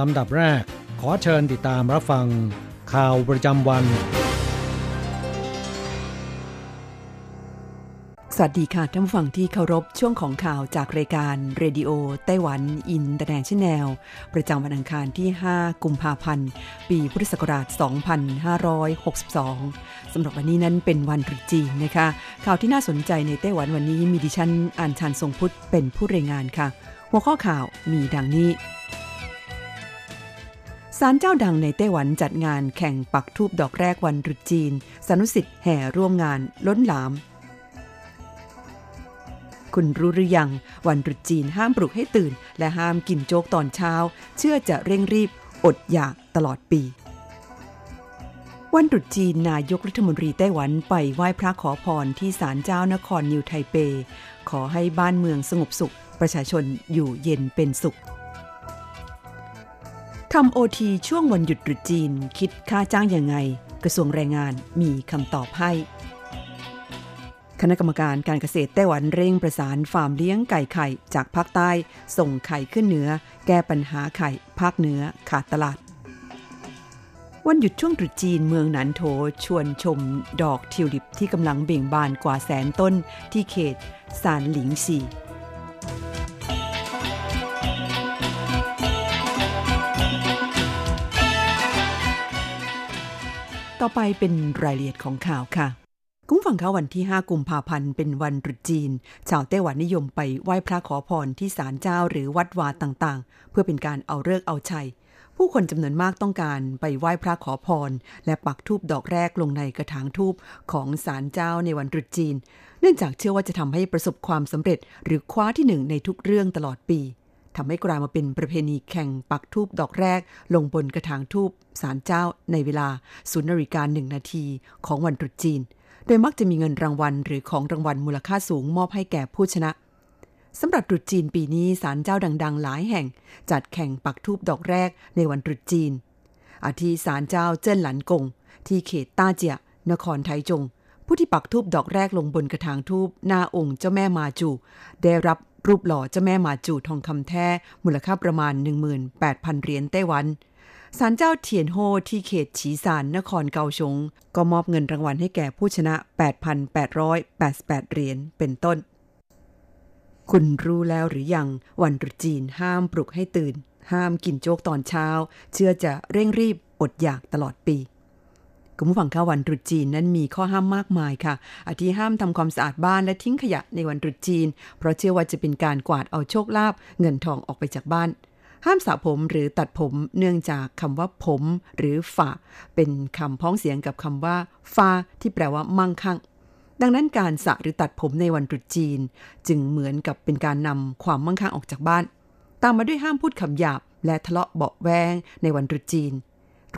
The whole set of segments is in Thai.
ลำดับแรก ขอเชิญติดตามรับฟัง ข่าวประจำวัน สวัสดีค่ะท่านผู้ฟังที่เคารพช่วงของข่าวจากรายการเรดิโอไต้หวัน International ประจำวันอังคารที่ 5 กุมภาพันธ์ ปีพุทธศักราช 2562 สำหรับวันนี้นั้นเป็นวันตรุษจีนนะคะ ข่าวที่น่าสนใจในไต้หวันวันนี้มีดิฉันอัญชันทรงพุทธิ์เป็นผู้รายงานค่ะ หัวข้อข่าวมีดังนี้ ศาลเจ้าดังในไต้หวันจัดงานแข่งปักทูบดอกแรกวันรุษจีน สนุสิทธิ์แห่ร่วมงานล้นหลาม คุณรู้หรือยัง วันรุษจีนห้ามปลุกให้ตื่น และห้ามกินโจ๊กตอนเช้า เชื่อจะเร่งรีบ อดอยากตลอดปี วันตรุษจีนนายกรัฐมนตรีไต้หวันไปไหว้พระขอพรที่ศาลเจ้านครนิวไทเป ขอให้บ้านเมืองสงบสุข ประชาชนอยู่เย็นเป็นสุข ทำโอทีช่วงวันหยุดตรุษจีน คิดค่าจ้างยังไง กระทรวงแรงงานมีคำตอบให้ คณะกรรมการการเกษตรไต้หวันเร่งประสานฟาร์มเลี้ยงไก่ไข่จากภาคใต้ ส่งไข่ขึ้นเหนือ แก้ปัญหาไข่ภาคเหนือขาดตลาด วันหยุดช่วงตรุษจีนเมืองหนันโถชวนชมดอกทิวลิปที่กำลังเบ่งบานกว่าแสนต้นที่เขตซานหลิงซี ต่อไปเป็นรายละเอียดของข่าวค่ะกุ้งฝังเขาวันที่ 5 กุมภาพันธ์เป็นวันตรุษจีน ชาวไต้หวันนิยมไปไหว้พระขอพรที่ศาลเจ้าหรือวัดวาต่างๆ เพื่อเป็นการเอาเลิกเอาชัย ผู้คนจำนวนมากต้องการไปไหว้พระขอพร และปักธูปดอกแรกลงในกระถางธูปของศาลเจ้าในวันตรุษจีน เนื่องจากเชื่อว่าจะทำให้ประสบความสำเร็จ หรือคว้าที่หนึ่งในทุกเรื่องตลอดปี ทำให้กลายมาเป็นประเพณีแข่งปักทูบดอกแรก ลงบนกระถางทูบศาลเจ้าในเวลาศูนย์นาฬิกาหนึ่งนาทีของวันตรุษจีน โดยมักจะมีเงินรางวัลหรือของรางวัลมูลค่าสูงมอบให้แก่ผู้ชนะสำหรับตรุษจีนปีนี้ศาลเจ้าดัง ๆ หลายแห่ง จัดแข่งปักทูบดอกแรกในวันตรุษจีน อาทิศาลเจ้าเจิ้นหลันกง ที่เขตต้าเจีย นครไทจง ผู้ที่ปักทูบดอกแรกลงบนกระถางทูบหน้าองค์เจ้าแม่มาจู ได้รับ รูปหล่อเจ้าแม่หมาจูทองคำแท้มูลค่าประมาณ 18,000 เหรียญไต้หวันศาลเจ้าเทียนโฮที่เขตฉีซานนครเกาชง ก็มอบเงินรางวัลให้แก่ผู้ชนะ 8,888 เหรียญเป็นต้น คุณรู้แล้วหรือยัง วันตรุษจีนห้ามปลุกให้ตื่น ห้ามกินโจ๊กตอนเช้า เชื่อจะเร่งรีบอดอยากตลอดปี คุณผู้ฟังคะวันตรุษจีนนั้นมีข้อห้ามมากมายค่ะ อาทิห้ามทำความสะอาดบ้านและทิ้งขยะในวันตรุษจีน เพราะเชื่อว่าจะเป็นการกวาดเอาโชคลาภเงินทองออกไปจากบ้าน ห้ามสระผมหรือตัดผมเนื่องจากคำว่าผมหรือฝาเป็นคำพ้องเสียงกับคำว่าฟาที่แปลว่ามั่งคั่งดังนั้นการสระหรือตัดผมในวันตรุษจีน จึงเหมือนกับเป็นการนำความมั่งคั่งออกจากบ้าน ตามมาด้วยห้ามพูดคำหยาบ และทะเลาะเบาแวงในวันตรุษจีน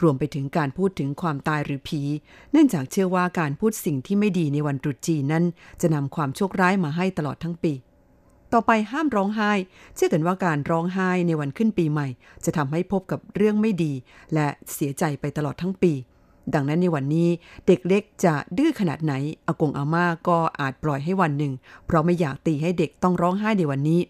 รวมไปถึงการพูดถึงความตายหรือผี เนื่องจากเชื่อว่าการพูดสิ่งที่ไม่ดีในวันตรุษจีนนั้น จะนำความโชคร้ายมาให้ตลอดทั้งปี ต่อไปห้ามร้องไห้ เชื่อกันว่าการร้องไห้ในวันขึ้นปีใหม่ จะทำให้พบกับเรื่องไม่ดี และเสียใจไปตลอดทั้งปี ดังนั้นในวันนี้เด็กเล็กจะดื้อขนาดไหนอากงอาม่าก็อาจปล่อยให้วันหนึ่ง เพราะไม่อยากตีให้เด็กต้องร้องไห้ในวันนี้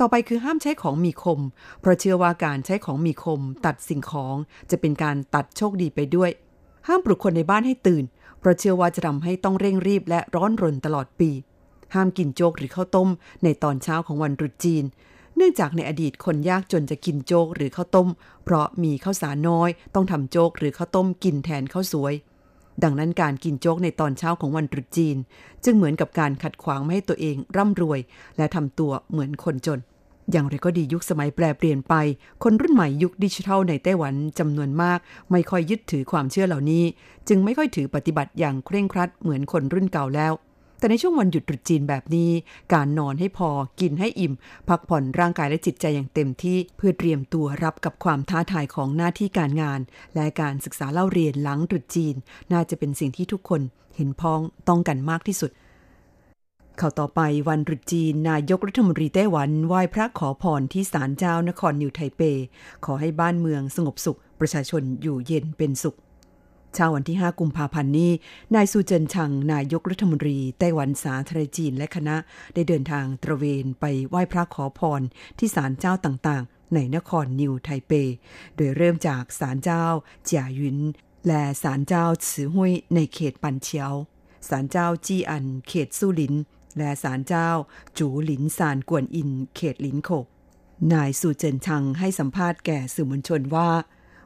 ต่อไปคือห้ามใช้ของมีคม เพราะเชื่อว่าการใช้ของมีคม ตัดสิ่งของจะเป็นการตัดโชคดีไปด้วย ห้ามปลุกคนในบ้านให้ตื่น เพราะเชื่อว่าจะทำให้ต้องเร่งรีบและร้อนรนตลอดปี ห้ามกินโจ๊กหรือข้าวต้ม ในตอนเช้าของวันรุษจีน เนื่องจากในอดีตคนยากจนจะกินโจ๊กหรือข้าวต้ม เพราะมีข้าวสารน้อย ต้องทำโจ๊กหรือข้าวต้มกินแทนข้าวสวย ดังนั้นการกินโจ๊กในตอนเช้าของวันตรุษจีน จึงเหมือนกับการขัดขวางไม่ให้ตัวเองร่ำรวย และทำตัวเหมือนคนจน อย่างไรก็ดียุคสมัยแปรเปลี่ยนไป คนรุ่นใหม่ยุคดิจิทัลในไต้หวันจำนวนมาก ไม่ค่อยยึดถือความเชื่อเหล่านี้ จึงไม่ค่อยถือปฏิบัติอย่างเคร่งครัดเหมือนคนรุ่นเก่าแล้ว แต่ในช่วงวันหยุดตรุษจีนแบบนี้ การนอนให้พอกินให้อิ่ม พักผ่อนร่างกายและจิตใจอย่างเต็มที่เพื่อเตรียมตัวรับกับความท้าทายของหน้าที่การงาน และการศึกษาเล่าเรียนหลังตรุษจีน น่าจะเป็นสิ่งที่ทุกคนเห็นพ้องต้องกันมากที่สุดเข้าต่อไปวันตรุษจีน นายกรัฐมนตรีไต้หวันไหว้พระขอพรที่ศาลเจ้านครนิวไทเป ขอให้บ้านเมืองสงบสุข ประชาชนอยู่เย็นเป็นสุข เช้าวันที่ 5 กุมภาพันธ์นี้ นายซูเจินชัง นายกรัฐมนตรี ไต้หวันสาธารณจีนและคณะ ได้เดินทางตระเวนไปไหว้พระขอพรที่ศาลเจ้าต่างๆ ในนครนิวไทเป โดยเริ่มจากศาลเจ้าเจียหยุน และศาลเจ้าซือหุยในเขตปันเชียวศาลเจ้าจี้อัน เขตซู่หลิน และศาลเจ้า จูหลินซานกวนอิน เขตหลินโข่ว นายซูเจินชังให้สัมภาษณ์แก่สื่อมวลชนว่า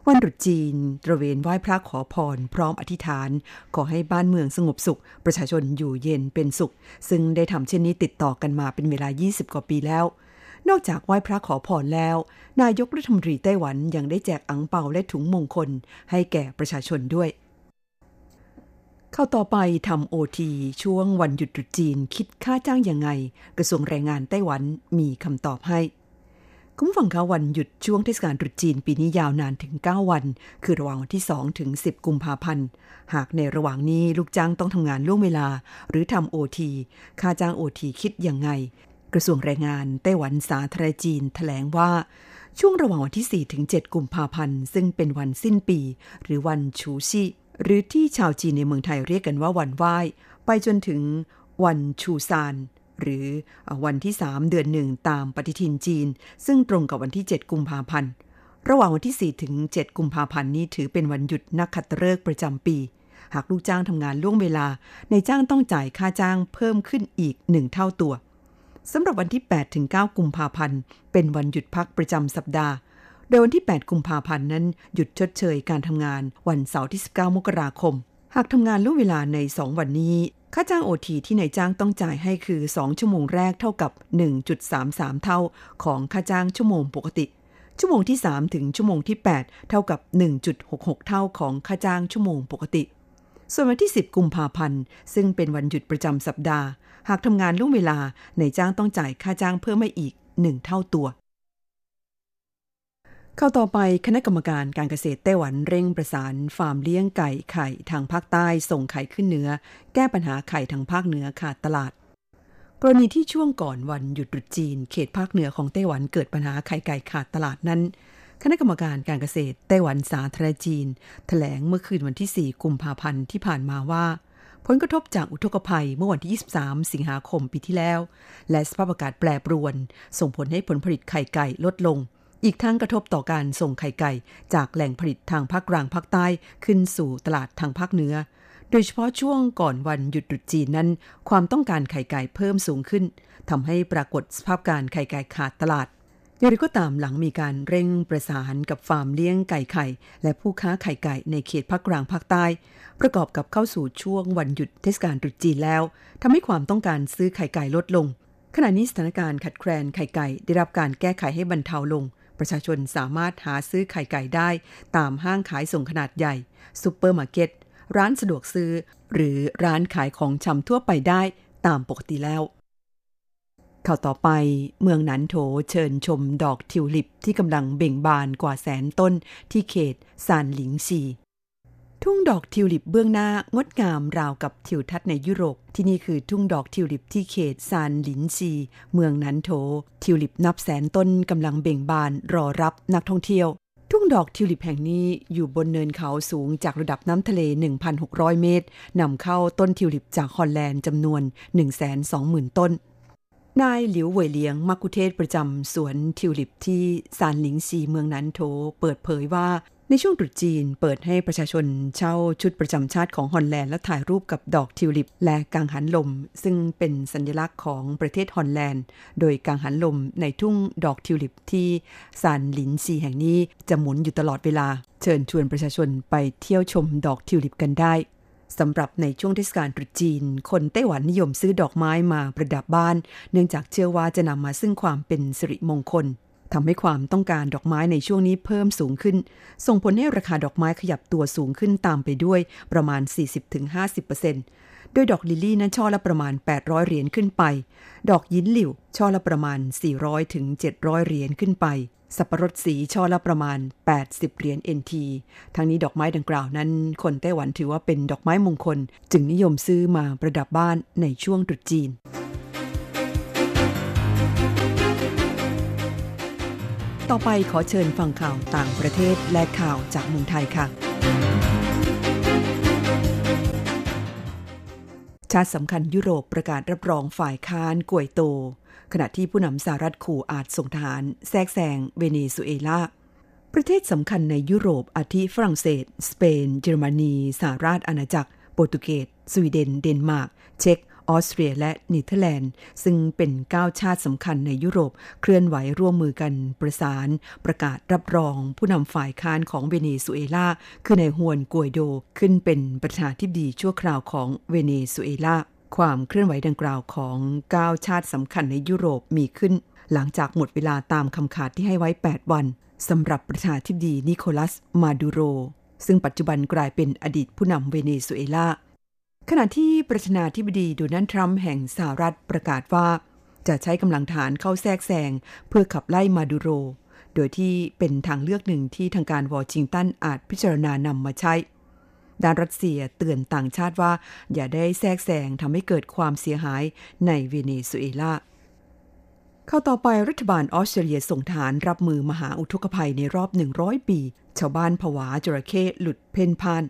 วันตรุษจีน ตระเวนไหว้พระขอพร พร้อมอธิษฐาน ขอให้บ้านเมืองสงบสุข ประชาชนอยู่เย็นเป็นสุข ซึ่งได้ทำเช่นนี้ติดต่อกันมาเป็นเวลา 20 กว่าปีแล้วนอกจากไหว้พระขอพรแล้ว นายกรัฐมนตรีไต้หวันยังได้แจกอังเปาและถุงมงคล ให้แก่ประชาชนด้วย เข้าต่อไปทำโอทีช่วงวันหยุดตรุษจีนคิดค่าจ้างยังไง กระทรวงแรงงานไต้หวันมีคำตอบให้ คุณผู้ฟังคะวันหยุดช่วงเทศกาลตรุษจีนปีนี้ยาวนานถึง 9 วัน คือระหว่างวันที่ 2 ถึง 10 กุมภาพันธ์ หากในระหว่างนี้ลูกจ้างต้องทำงานล่วงเวลา หรือทำโอทีค่าจ้างโอทีคิดยังไง กระทรวงแรงงานไต้หวันสาธารณจีนแถลงว่า ช่วงระหว่างวันที่ 4 ถึง 7 กุมภาพันธ์ ซึ่งเป็นวันสิ้นปี หรือวันชูชีหรือที่ชาวจีนในเมืองไทยเรียกกันว่าวันไหว้ ไปจนถึงวันชูซาน หรือวันที่ 3 เดือนหนึ่งตามปฏิทินจีน ซึ่งตรงกับวันที่ 7 กุมภาพันธ์ ระหว่างวันที่ 4 ถึง 7 กุมภาพันธ์นี้ถือเป็นวันหยุดนักขัตฤกษ์ประจำปี หากลูกจ้างทำงานล่วงเวลา ในจ้างต้องจ่ายค่าจ้างเพิ่มขึ้นอีก 1 เท่าตัวสำหรับวันที่ 8 ถึง 9 กุมภาพันธ์ เป็นวันหยุดพักประจำสัปดาห์ โดยวันที่ 8 กุมภาพันธ์นั้น หยุดชดเชยการทำงาน วันเสาร์ที่ 19 มกราคม หากทำงานล่วงเวลาใน 2 วันนี้ ค่าจ้างโอทีที่นายจ้างต้องจ่ายให้คือ 2 ชั่วโมงแรกเท่ากับ 1.33 เท่าของค่าจ้างชั่วโมงปกติ ชั่วโมงที่ 3 ถึงชั่วโมงที่ 8 เท่ากับ 1.66 เท่าของค่าจ้างชั่วโมงปกติ ส่วนวันที่ 10 กุมภาพันธ์ ซึ่งเป็นวันหยุดประจำสัปดาห์ หากทำงานล่วงเวลานายจ้างต้องจ่ายค่าจ้างเพิ่มมาอีก 1 เท่าตัว เข้าต่อไปคณะกรรมการการเกษตรไต้หวันเร่งประสานฟาร์มเลี้ยงไก่ไข่ทางภาคใต้ส่งไข่ขึ้นเหนือ แก้ปัญหาไข่ทางภาคเหนือขาดตลาด กรณีที่ช่วงก่อนวันหยุดตรุษจีน เขตภาคเหนือของไต้หวันเกิดปัญหาไข่ไก่ขาดตลาดนั้น คณะกรรมการการเกษตรไต้หวันสาธารณจีนแถลงเมื่อคืนวันที่ 4 กุมภาพันธ์ที่ผ่านมาว่าผลกระทบจากอุทกภัยเมื่อวันที่ 23 สิงหาคมปีที่แล้ว และสภาพอากาศแปรปรวน ส่งผลให้ผลผลิตไข่ไก่ลดลง อีกทั้งกระทบต่อการส่งไข่ไก่ จากแหล่งผลิตทางภาคกลางภาคใต้ขึ้นสู่ตลาดทางภาคเหนือ โดยเฉพาะช่วงก่อนวันหยุดตรุษจีนนั้น ความต้องการไข่ไก่เพิ่มสูงขึ้นทำให้ปรากฏสภาพการไข่ไก่ขาดตลาดอย่างไรก็ตามหลังมีการเร่งประสานกับฟาร์มเลี้ยงไก่ไข่ และผู้ค้าไข่ไก่ในเขตภาคกลางภาคใต้ ประกอบกับเข้าสู่ช่วงวันหยุดเทศกาลตรุษจีนแล้วทำให้ความต้องการซื้อไข่ไก่ลดลง ขณะนี้สถานการณ์ขัดแคลนไข่ไก่ได้รับการแก้ไขให้บรรเทาลง ประชาชนสามารถหาซื้อไข่ไก่ได้ ตามห้างขายส่งขนาดใหญ่ซูเปอร์มาร์เก็ต ร้านสะดวกซื้อ หรือร้านขายของชำทั่วไปได้ตามปกติแล้ว ข่าวต่อไปเมืองนันโถเชิญชมดอกทิวลิปที่กำลังเบ่งบานกว่าแสนต้นที่เขตซานหลินซี ทุ่งดอกทิวลิปเบื้องหน้างดงามราวกับทิวทัศน์ในยุโรป ที่นี่คือทุ่งดอกทิวลิปที่เขตซานหลินซี เมืองนันโถ ทิวลิปนับแสนต้นกำลังเบ่งบานรอรับนักท่องเที่ยว ทุ่งดอกทิวลิปแห่งนี้อยู่บนเนินเขาสูงจากระดับน้ำทะเล 1,600 เมตรนำเข้าต้นทิวลิปจากฮอลแลนด์จำนวน 120,000 ต้นนายหลิวเหวยเลียงมัคคุเทศก์ประจำสวนทิวลิปที่ซานหลินซีเมืองนันโถเปิดเผยว่า ในช่วงตรุษจีนเปิดให้ประชาชนเช่าชุดประจำชาติของฮอลแลนด์และถ่ายรูปกับดอกทิวลิป และกังหันลม ซึ่งเป็นสัญลักษณ์ของประเทศฮอลแลนด์ โดยกังหันลมในทุ่งดอกทิวลิปที่ซานหลินซีแห่งนี้จะหมุนอยู่ตลอดเวลา เชิญชวนประชาชนไปเที่ยวชมดอกทิวลิปกันได้สำหรับในช่วงเทศกาลตรุษจีน คนไต้หวันนิยมซื้อดอกไม้มาประดับบ้าน เนื่องจากเชื่อว่าจะนำมาซึ่งความเป็นสิริมงคล ทำให้ความต้องการดอกไม้ในช่วงนี้เพิ่มสูงขึ้น ส่งผลให้ราคาดอกไม้ขยับตัวสูงขึ้นตามไปด้วยประมาณ 40-50%โดยดอกลิลลี่นั้นช่อละประมาณ 800 เหรียญขึ้นไป ดอกยินหลิวช่อละประมาณ 400-700 เหรียญขึ้นไป สับปะรดสีช่อละประมาณ 80 เหรียญ NT ทั้งนี้ดอกไม้ดังกล่าวนั้น คนไต้หวันถือว่าเป็นดอกไม้มงคล จึงนิยมซื้อมาประดับบ้านในช่วงตรุษจีน ต่อไปขอเชิญฟังข่าวต่างประเทศและข่าวจากเมืองไทยค่ะ ชาติสำคัญยุโรปประกาศรับรองฝ่ายค้านกวยโด ขณะที่ผู้นำสหรัฐขู่อาจส่งทหารแทรกแซงเวเนซุเอลาประเทศสำคัญในยุโรปอาทิฝรั่งเศส สเปน เยอรมนีสหราชอาณาจักร โปรตุเกส สวีเดน เดนมาร์ก เช็ก ออสเตรียและเนเธอร์แลนด์ ซึ่งเป็นเก้าชาติสำคัญในยุโรป เคลื่อนไหวร่วมมือกันประสาน ประกาศรับรองผู้นำฝ่ายค้านของเวเนซุเอลา คือในฮวนกวยโด ขึ้นเป็นประธานที่ดีชั่วคราวของเวเนซุเอลา ความเคลื่อนไหวดังกล่าวของก้าชาติสำคัญในยุโรปมีขึ้น หลังจากหมดเวลาตามคำขาดที่ให้ไว้ 8 วันสำหรับประธานที่ดีนิโคลัสมาดูโรซึ่งปัจจุบันกลายเป็นอดีตผู้นำเวเนซุเอลา ขณะที่ประธานาธิบดีโดนัลด์ทรัมป์แห่งสหรัฐประกาศว่า จะใช้กำลังฐานเข้าแทรกแซงเพื่อขับไล่มาดูโร โดยที่เป็นทางเลือกหนึ่งที่ทางการวอชิงตันอาจพิจารณานำมาใช้ด้านรัสเซียเตือนต่างชาติว่า อย่าได้แทรกแซงทำให้เกิดความเสียหายในเวเนซุเอลาข่าวต่อไปรัฐบาลออสเตรเลียส่งทหารรับมือมหาอุทกภัยในรอบ 100 ปี ชาวบ้านผวาจระเข้หลุดเพ่นพ่าน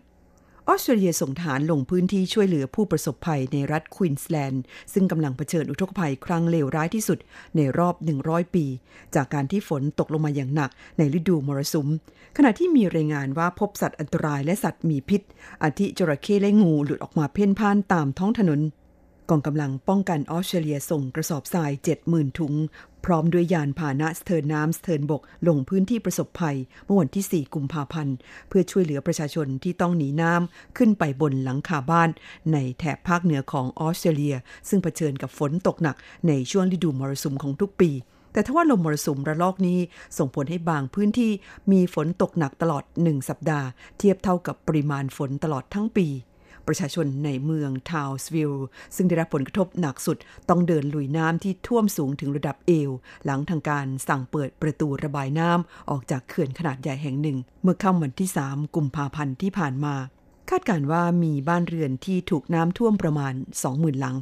ออสเตรเลียส่งทหารลงพื้นที่ช่วยเหลือผู้ประสบภัยในรัฐควีนสแลนด์ ซึ่งกำลังเผชิญอุทกภัยครั้งเลวร้ายที่สุดในรอบ 100 ปี จากการที่ฝนตกลงมาอย่างหนักในฤดูมรสุม ขณะที่มีรายงานว่าพบสัตว์อันตรายและสัตว์มีพิษ อาทิจระเข้และงูหลุดออกมาเพ่นพ่านตามท้องถนนกองกำลังป้องกันออสเตรเลียส่งกระสอบทราย 70,000 ถุง พร้อมด้วยยานพาหนะสเทินน้ำสเทินบก ลงพื้นที่ประสบภัย เมื่อวันที่ 4 กุมภาพันธ์ เพื่อช่วยเหลือประชาชนที่ต้องหนีน้ำขึ้นไปบนหลังคาบ้าน ในแถบภาคเหนือของออสเตรเลีย ซึ่งเผชิญกับฝนตกหนักในช่วงฤดูมรสุมของทุกปีแต่ทว่าลมมรสุมระลอกนี้ส่งผลให้บางพื้นที่มีฝนตกหนักตลอดหนึ่งสัปดาห์ เทียบเท่ากับปริมาณฝนตลอดทั้งปี ประชาชนในเมืองทาวส์วิลล์ซึ่งได้รับผลกระทบหนักสุดต้องเดินลุยน้ำที่ท่วมสูงถึงระดับเอว หลังทางการสั่งเปิดประตูระบายน้ำออกจากเขื่อนขนาดใหญ่แห่งหนึ่ง เมื่อค่ำวันที่ 3 กุมภาพันธ์ที่ผ่านมา คาดการว่ามีบ้านเรือนที่ถูกน้ำท่วมประมาณ 20,000 หลัง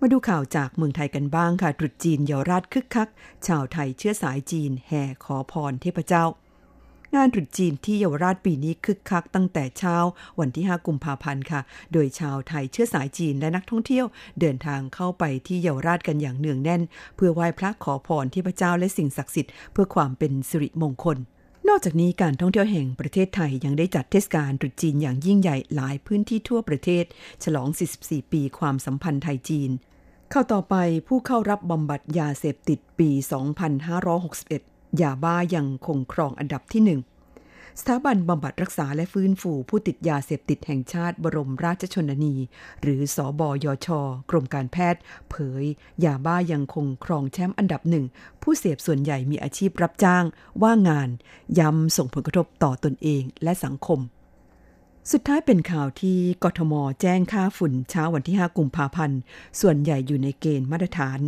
มาดูข่าวจากเมืองไทยกันบ้างค่ะตรุษจีนเยาวราชคึกคัก ชาวไทยเชื้อสายจีนแห่ขอพรเทพเจ้า งานตรุษจีนที่เยาวราชปีนี้คึกคักตั้งแต่เช้าวันที่ 5 กุมภาพันธ์ค่ะ โดยชาวไทยเชื้อสายจีนและนักท่องเที่ยว เดินทางเข้าไปที่เยาวราชกันอย่างเนืองแน่น เพื่อไหว้พระขอพรที่พระเจ้าและสิ่งศักดิ์สิทธิ์เพื่อความเป็นสิริมงคลนอกจากนี้การท่องเที่ยวแห่งประเทศไทยยังได้จัดเทศกาลตรุษจีนอย่างยิ่งใหญ่หลายพื้นที่ทั่วประเทศ ฉลอง 44 ปีความสัมพันธ์ไทยจีน เข้าต่อไปผู้เข้ารับบำบัดยาเสพติดปี 2561 ยาบ้ายังคงครองอันดับที่หนึ่งสถาบันบำบัดรักษาและฟื้นฟูผู้ติดยาเสพติดแห่งชาติบรมราชชนนี หรือสอบอยช กรมการแพทย์ เผย ยาบ้ายังคงครองแชมป์อันดับหนึ่ง ผู้เสพส่วนใหญ่มีอาชีพรับจ้าง ว่างงาน ย้ำส่งผลกระทบต่อตนเองและสังคม สุดท้ายเป็นข่าวที่กทม แจ้งค่าฝุ่นเช้าวันที่ 5 กุมภาพันธ์ ส่วนใหญ่อยู่ในเกณฑ์มาตรฐาน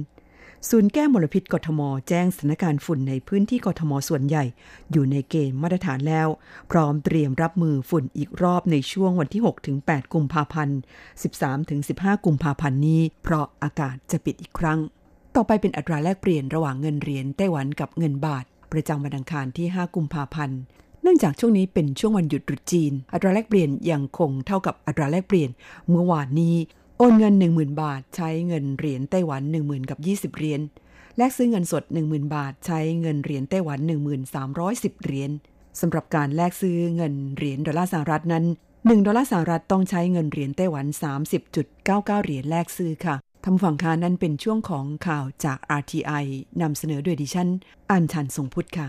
ศูนย์แก้มลพิษกทม แจ้งสถานการณ์ฝุ่นในพื้นที่กทมส่วนใหญ่ อยู่ในเกณฑ์มาตรฐานแล้ว พร้อมเตรียมรับมือฝุ่นอีกรอบในช่วงวันที่6-8กุมภาพันธ์ 13-15 กุมภาพันธ์นี้ เพราะอากาศจะปิดอีกครั้ง ต่อไปเป็นอัตราแลกเปลี่ยนระหว่างเงินเหรียญไต้หวันกับเงินบาท ประจำวันอังคารที่ 5 กุมภาพันธ์เนื่องจากช่วงนี้เป็นช่วงวันหยุดตรุษจีน อัตราแลกเปลี่ยนยังคงเท่ากับอัตราแลกเปลี่ยนเมื่อวานนี้ โอนเงิน 10,000 บาท ใช้เงินเหรียญไต้หวัน 10,000 กับ 20 เหรียญ แลกซื้อเงินสด 10,000 บาท ใช้เงินเหรียญไต้หวัน 1,310 เหรียญสำหรับการแลกซื้อเงินเหรียญดอลลาร์สหรัฐนั้น 1 ดอลลาร์สหรัฐต้องใช้เงินเหรียญไต้หวัน 30.99 เหรียญแลกซื้อค่ะทำฝั่งคานั้นเป็นช่วงของข่าวจาก RTI นำเสนอโดยดิฉันอัญชันทรงพุทธค่ะ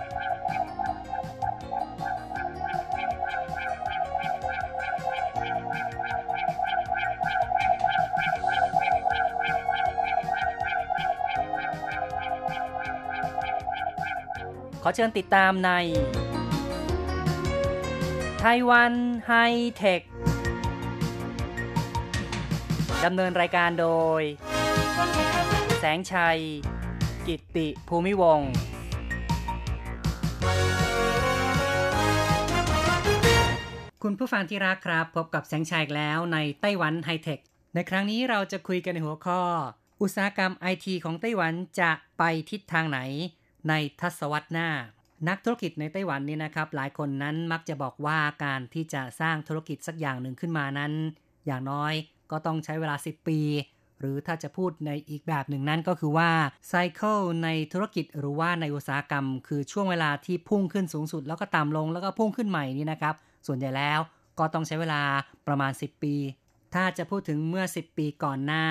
ชิญติดตามในไต้หวันไฮเทค ดำเนินรายการโดย แสงชัย กิตติภูมิวงคุณผู้ฟังที่รักครับ พบกับแสงชัยแล้วในไต้หวันไฮเทค ในครั้งนี้เราจะคุยกันในหัวข้อ อุตสาหกรรมไอทีของไต้หวันจะไปทิศทางไหน ในทศวรรษหน้า นักธุรกิจในไต้หวันนี่นะครับ หลายคนนั้นมักจะบอกว่าการที่จะสร้างธุรกิจสักอย่างหนึ่งขึ้นมานั้น อย่างน้อยก็ต้องใช้เวลา 10 ปี หรือถ้าจะพูดในอีกแบบหนึ่งนั้นก็คือว่าไซเคิลในธุรกิจหรือว่าในอุตสาหกรรม คือช่วงเวลาที่พุ่งขึ้นสูงสุด แล้วก็ต่ำลงแล้วก็พุ่งขึ้นใหม่นี่นะครับ ส่วนใหญ่แล้วก็ต้องใช้เวลาประมาณ 10 ปี ถ้าจะพูดถึงเมื่อ 10 ปีก่อนหน้า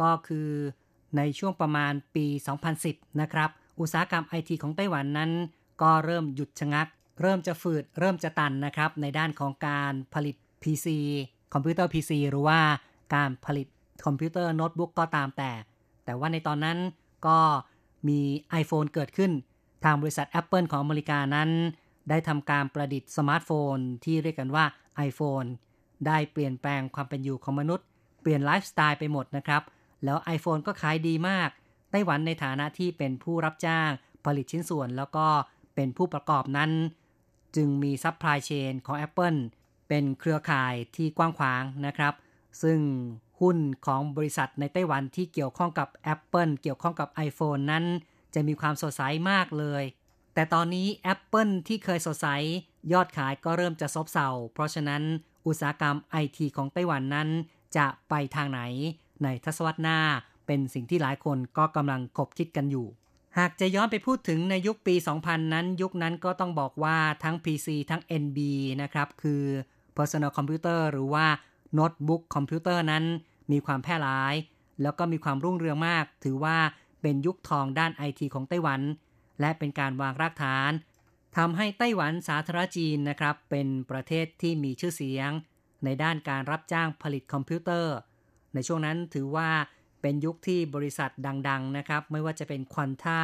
ก็คือในช่วงประมาณปี 2010 นะครับ อุตสาหกรรมไอทีของไต้หวันนั้น ก็เริ่มหยุดชะงัก เริ่มจะฝืด เริ่มจะตันนะครับ ในด้านของการผลิต PC คอมพิวเตอร์ PC หรือว่าการผลิตคอมพิวเตอร์โน้ตบุ๊กก็ตามแต่ แต่ว่าในตอนนั้นก็มี iPhone เกิดขึ้น ทางบริษัท Apple ของอเมริกานั้น ได้ทำการประดิษฐ์สมาร์ทโฟน ที่เรียกกันว่า iPhone ได้เปลี่ยนแปลงความเป็นอยู่ของมนุษย์ เปลี่ยนไลฟ์สไตล์ไปหมดนะครับ แล้ว iPhone ก็ขายดีมาก ไต้หวันในฐานะที่เป็นผู้รับจ้างผลิตชิ้นส่วน แล้วก็เป็นผู้ประกอบนั้น จึงมี supply chain ของ Apple เป็นเครือข่ายที่กว้างขวางนะครับ ซึ่งหุ้นของบริษัทในไต้หวันที่เกี่ยวข้องกับ Apple เกี่ยวข้องกับ iPhone นั้น จะมีความสดใสมากเลย แต่ตอนนี้ Apple ที่เคยสดใส ยอดขายก็เริ่มจะซบเซาเพราะฉะนั้นอุตสาหกรรมไอทีของไต้หวันนั้น จะไปทางไหนในทศวรรษหน้า เป็นสิ่งที่หลายคนก็กำลังคบคิดกันอยู่ หากจะย้อนไปพูดถึงในยุคปี 2000 นั้นยุคนั้นก็ต้องบอกว่าทั้ง PC ทั้ง NB นะครับคือ Personal Computer หรือว่าโน้ตบุ๊กคอมพิวเตอร์นั้นมีความแพร่หลาย แล้วก็มีความรุ่งเรืองมาก ถือว่าเป็นยุคทองด้านไอทีของไต้หวัน และเป็นการวางรากฐานทำให้ไต้หวันสาธารณรัฐจีนนะครับ เป็นประเทศที่มีชื่อเสียง ในด้านการรับจ้างผลิตคอมพิวเตอร์ ในช่วงนั้นถือว่า เป็นยุคที่บริษัทดังๆนะครับ ไม่ว่าจะเป็น Quanta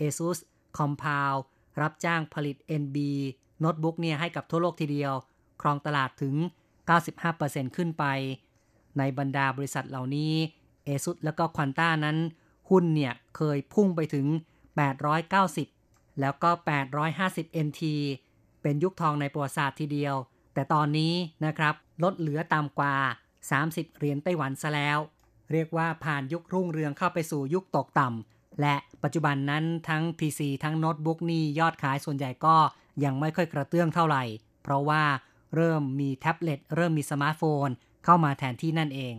ASUS Compal รับจ้างผลิต NB โน้ตบุ๊กเนี่ยให้กับทั่วโลกทีเดียว ครองตลาดถึง 95%ขึ้นไป ในบรรดาบริษัทเหล่านี้ ASUS แล้วก็ Quanta นั้น หุ้นเนี่ยเคยพุ่งไปถึง 890 แล้วก็ 850 NT เป็นยุคทองในประวัติศาสตร์ทีเดียว แต่ตอนนี้นะครับลดเหลือต่ำกว่า 30 เหรียญไต้หวันซะแล้ว เรียกว่าผ่านยุครุ่งเรืองเข้าไปสู่ยุคตกต่ำและปัจจุบันนั้นทั้ง PC ทั้งโน้ตบุ๊กนี่ยอดขายส่วนใหญ่ก็ยังไม่ค่อยกระเตื้องเท่าไหร่ เพราะว่าเริ่มมีแท็บเล็ตเริ่มมีสมาร์ทโฟน เข้ามาแทนที่นั่นเอง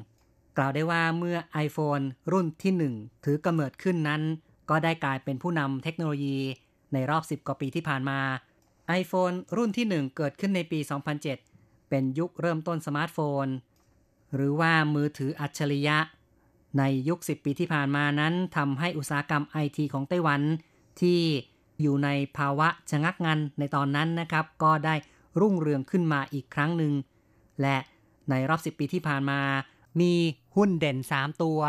กล่าวได้ว่าเมื่อ iPhone รุ่นที่ 1 ถือกำเนิดขึ้นนั้น ก็ได้กลายเป็นผู้นำเทคโนโลยี ในรอบ 10 กว่าปีที่ผ่านมา iPhone รุ่นที่ 1 เกิดขึ้นในปี 2007 เป็นยุคเริ่มต้นสมาร์ทโฟน หรือว่ามือถืออัจฉริยะ ในยุค 10 ปีที่ผ่านมานั้นทำให้อุตสาหกรรมไอทีของไต้หวัน ที่อยู่ในภาวะชะงักงันในตอนนั้นนะครับ ก็ได้รุ่งเรืองขึ้นมาอีกครั้งหนึ่ง และในรอบ 10 ปีที่ผ่านมา มีหุ้นเด่น 3 ตัว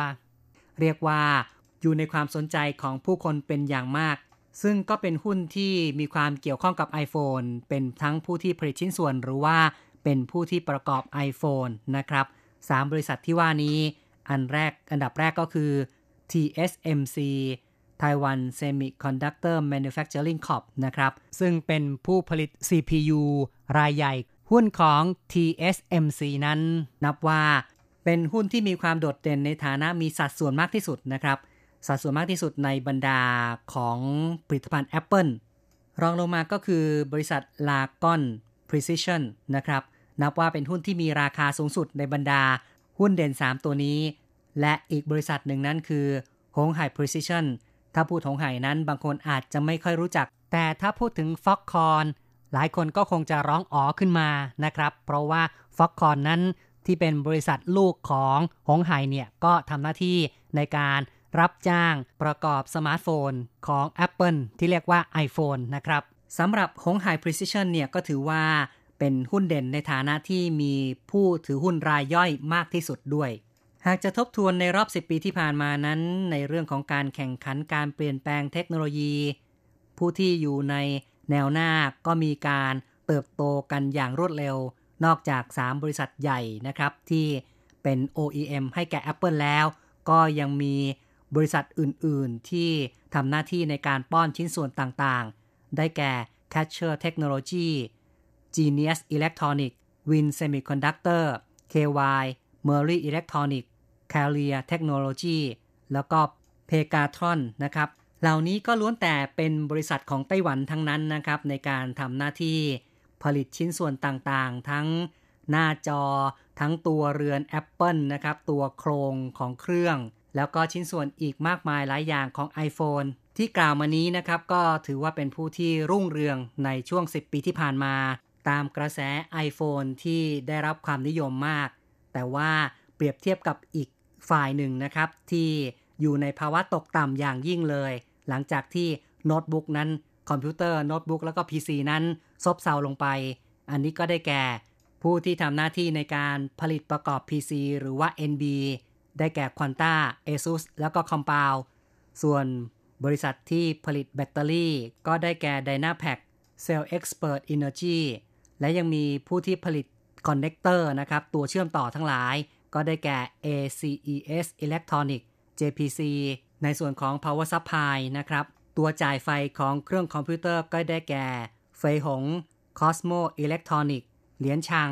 เรียกว่าอยู่ในความสนใจของผู้คนเป็นอย่างมาก ซึ่งก็เป็นหุ้นที่มีความเกี่ยวข้องกับ iPhone เป็นทั้งผู้ที่ผลิตชิ้นส่วนหรือว่าเป็นผู้ที่ประกอบ iPhone นะครับ 3 บริษัทที่ว่านี้ อันแรกอันดับแรกก็คือ TSMC Taiwan Semiconductor Manufacturing Corp นะครับ ซึ่งเป็นผู้ผลิต CPU รายใหญ่ หุ้นของ TSMC นั้น นับว่าเป็นหุ้นที่มีความโดดเด่นในฐานะมีสัดส่วนมากที่สุดนะครับ สัดส่วนมากที่สุดในบรรดาของผลิตภัณฑ์ Apple รองลงมาก็คือบริษัท l a g o n Precision นะครับ นับว่าเป็นหุ้นที่มีราคาสูงสุดในบรรดา หุ้นเด่น 3 ตัวนี้ และอีกบริษัทหนึ่งนั้นคือหงไห่ Precision ถ้าพูดหงไห่นั้นบางคนอาจจะไม่ค่อยรู้จัก แต่ถ้าพูดถึง Foxconn หลายคนก็คงจะร้องอ๋อขึ้นมานะครับ เพราะว่า Foxconn นั้นที่เป็นบริษัทลูกของหงไห่เนี่ย ก็ทำหน้าที่ในการรับจ้างประกอบสมาร์ทโฟนของ Apple ที่เรียกว่า iPhone นะครับสำหรับหงไห่ Precision เนี่ยก็ถือว่า เป็นหุ้นเด่นในฐานะที่มีผู้ถือหุ้นรายย่อยมากที่สุดด้วย หากจะทบทวนในรอบ 10 ปีที่ผ่านมานั้น ในเรื่องของการแข่งขันการเปลี่ยนแปลงเทคโนโลยี ผู้ที่อยู่ในแนวหน้าก็มีการเติบโตกันอย่างรวดเร็ว นอกจาก 3 บริษัทใหญ่นะครับที่เป็น OEM ให้แก่ Apple แล้ว ก็ยังมีบริษัทอื่น ๆ ที่ทำหน้าที่ในการป้อนชิ้นส่วนต่าง ๆ ได้แก่ Catcher Technology Genius Electronic Win Semiconductor KY Murray Electronic Carrier Technology แล้วก็ Pegatron นะครับ เหล่านี้ก็ล้วนแต่เป็นบริษัทของไต้หวันทั้งนั้นนะครับ ในการทำหน้าที่ผลิตชิ้นส่วนต่างๆ ทั้งหน้าจอ ทั้งตัวเรือน Apple นะครับ ตัวโครงของเครื่อง แล้วก็ชิ้นส่วนอีกมากมายหลายอย่างของ iPhone ที่กล่าวมานี้นะครับ ก็ถือว่าเป็นผู้ที่รุ่งเรืองในช่วง 10 ปีที่ผ่านมา ตามกระแส iPhone ที่ได้รับความนิยมมาก แต่ว่าเปรียบเทียบกับอีกฝ่ายหนึ่งนะครับ ที่อยู่ในภาวะตกต่ำอย่างยิ่งเลย หลังจากที่โน้ตบุ๊กนั้นคอมพิวเตอร์โน้ตบุ๊กแล้วก็ PC นั้นซบเซาลงไป อันนี้ก็ได้แก่ ผู้ที่ทำหน้าที่ในการผลิตประกอบ PC หรือว่า NB ได้แก่ Quanta ASUS แล้วก็ Compal ส่วนบริษัทที่ผลิตแบตเตอรี่ ก็ได้แก่ Dynapack Celxpert Energy และยังมีผู้ที่ผลิต connector นะครับตัวเชื่อมต่อทั้งหลาย ก็ได้แก่ ACES Electronic JPC ในส่วนของ Power Supply นะครับ ตัวจ่ายไฟของเครื่องคอมพิวเตอร์ก็ได้แก่เฟยหง Cosmo Electronic เหรียญชัง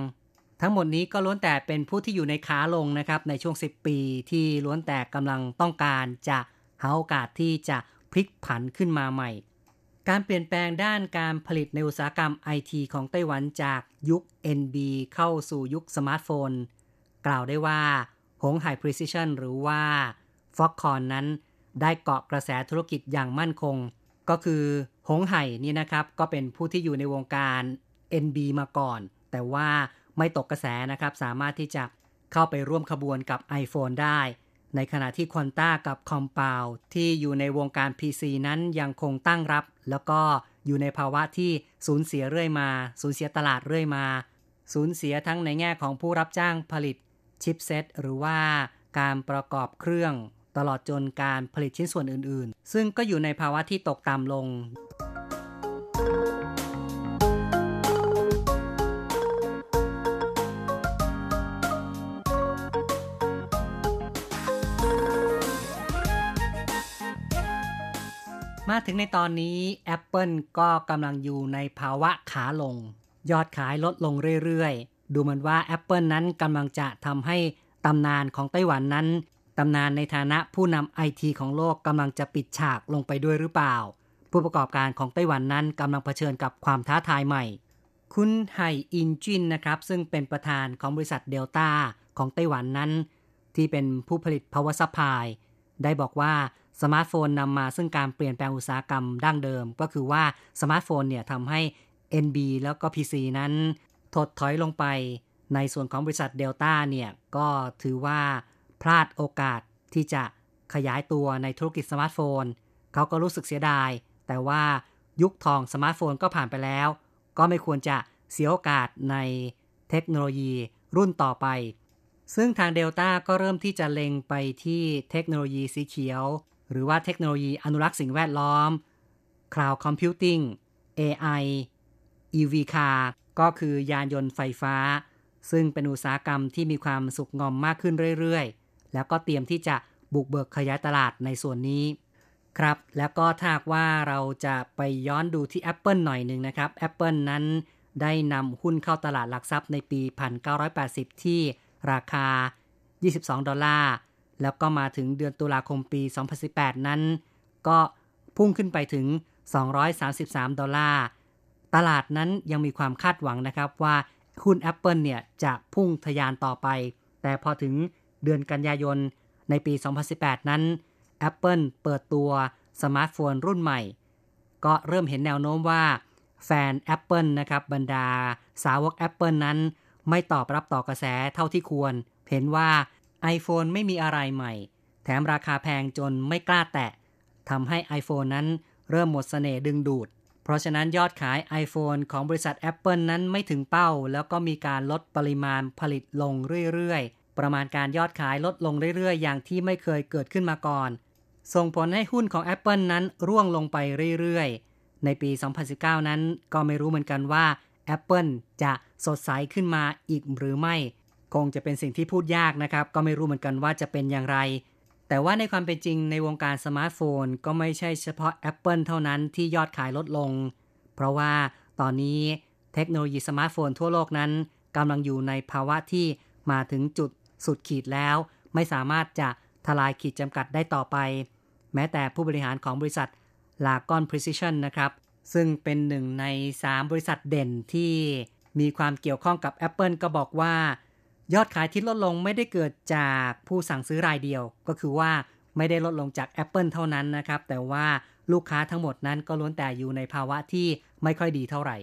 ทั้งหมดนี้ก็ล้วนแต่เป็นผู้ที่อยู่ในขาลงนะครับในช่วง 10 ปีที่ล้วนแต่กำลังต้องการจะหาโอกาสที่จะพลิกผันขึ้นมาใหม่ การเปลี่ยนแปลงด้านการผลิตในอุตสาหกรรมไอทีของไต้หวันจากยุค NB เข้าสู่ยุคสมาร์ทโฟน กล่าวได้ว่า หงไห่ Precision หรือว่า f o x c o n นั้น ได้เกาะกระแสธุรกิจอย่างมั่นคง ก็คือหงไห่นี่นะครับ ก็เป็นผู้ที่อยู่ในวงการ NB มาก่อน แต่ว่าไม่ตกกระแสนะครับ สามารถที่จะเข้าไปร่วมขบวนกับ iPhone ได้ ในขณะที่ควอนต้ากับคอมเปาที่อยู่ในวงการ PC นั้นยังคงตั้งรับ แล้วก็อยู่ในภาวะที่สูญเสียเรื่อยมา สูญเสียตลาดเรื่อยมา สูญเสียทั้งในแง่ของผู้รับจ้างผลิตชิปเซตหรือว่าการประกอบเครื่อง ตลอดจนการผลิตชิ้นส่วนอื่นๆ ซึ่งก็อยู่ในภาวะที่ตกต่ำลง มาถึงในตอนนี้ Apple ก็กำลังอยู่ในภาวะขาลง ยอดขายลดลงเรื่อยๆ ดูเหมือนว่า Apple นั้นกำลังจะทำให้ตำนานของไต้หวันนั้นตำนานในฐานะผู้นำไอทีของโลกกำลังจะปิดฉากลงไปด้วยหรือเปล่า ผู้ประกอบการของไต้หวันนั้นกำลังเผชิญกับความท้าทายใหม่ คุณไห่อินจินนะครับ ซึ่งเป็นประธานของบริษัทเดลต้าของไต้หวันนั้น ที่เป็นผู้ผลิต power supply ได้บอกว่า สมาร์ทโฟนนำมาซึ่งการเปลี่ยนแปลงอุตสาหกรรมดั้งเดิม ก็คือว่าสมาร์ทโฟนเนี่ยทำให้ NB แล้วก็ PC นั้น ถดถอยลงไป ในส่วนของบริษัทเดลต้าเนี่ยก็ถือว่าพลาดโอกาสที่จะขยายตัวในธุรกิจสมาร์ทโฟน เขาก็รู้สึกเสียดาย แต่ว่ายุคทองสมาร์ทโฟนก็ผ่านไปแล้ว ก็ไม่ควรจะเสียโอกาสในเทคโนโลยีรุ่นต่อไป ซึ่งทางเดลต้าก็เริ่มที่จะเล็งไปที่เทคโนโลยีสีเขียว หรือว่าเทคโนโลยีอนุรักษ์สิ่งแวดล้อม Cloud Computing AI EV Car ก็คือยานยนต์ไฟฟ้า ซึ่งเป็นอุตสาหกรรมที่มีความสุขงอมมากขึ้นเรื่อยๆ แล้วก็เตรียมที่จะบุกเบิกขยายตลาดในส่วนนี้ ครับ แล้วก็ถ้าว่าเราจะไปย้อนดูที่ Apple หน่อยหนึ่งนะครับ Apple นั้นได้นำหุ้นเข้าตลาดหลักทรัพย์ในปี 1980 ที่ราคา 22 ดอลลาร์ แล้วก็มาถึงเดือนตุลาคมปี 2018 นั้น ก็พุ่งขึ้นไปถึง 233 ดอลลาร์ ตลาดนั้นยังมีความคาดหวังนะครับว่าหุ้น Apple เนี่ยจะพุ่งทะยานต่อไป แต่พอถึงเดือนกันยายนในปี 2018 นั้น Apple เปิดตัวสมาร์ทโฟนรุ่นใหม่ ก็เริ่มเห็นแนวโน้มว่าแฟน Apple นะครับบรรดาสาวก Apple นั้น ไม่ตอบรับต่อกระแสเท่าที่ควร เห็นว่า iPhone ไม่มีอะไรใหม่ แถมราคาแพงจนไม่กล้าแตะทำให้ iPhone นั้นเริ่มหมดสเสน่ห์ดึงดูด เพราะฉะนั้นยอดขาย iPhone ของบริษัท Apple นั้นไม่ถึงเป้า แล้วก็มีการลดปริมาณผลิตลงเรื่อยๆ ประมาณการยอดขายลดลงเรื่อยๆ อย่างที่ไม่เคยเกิดขึ้นมาก่อน ส่งผลให้หุ้นของ Apple นั้นร่วงลงไปเรื่อยๆ ในปี 2019 นั้นก็ไม่รู้เหมือนกันว่า Apple จะสดใสขึ้นมาอีกหรือไม่ คงจะเป็นสิ่งที่พูดยากนะครับ ก็ไม่รู้เหมือนกันว่าจะเป็นอย่างไร แต่ว่าในความเป็นจริงในวงการสมาร์ทโฟน ก็ไม่ใช่เฉพาะ Apple เท่านั้นที่ยอดขายลดลง เพราะว่าตอนนี้เทคโนโลยีสมาร์ทโฟนทั่วโลกนั้นกำลังอยู่ในภาวะที่มาถึงจุดสุดขีดแล้ว ไม่สามารถจะทลายขีดจำกัดได้ต่อไป แม้แต่ผู้บริหารของบริษัท l a g o n Precision นะครับ ซึ่งเป็นหนึ่งใน 3 บริษัทเด่นที่มีความเกี่ยวข้องกับ Apple ก็บอกว่า ยอดขายที่ลดลงไม่ได้เกิดจากผู้สั่งซื้อรายเดียว ก็คือว่าไม่ได้ลดลงจาก Apple เท่านั้นนะครับ แต่ว่าลูกค้าทั้งหมดนั้นก็ล้วนแต่อยู่ในภาวะที่ไม่ค่อยดีเท่าไหร่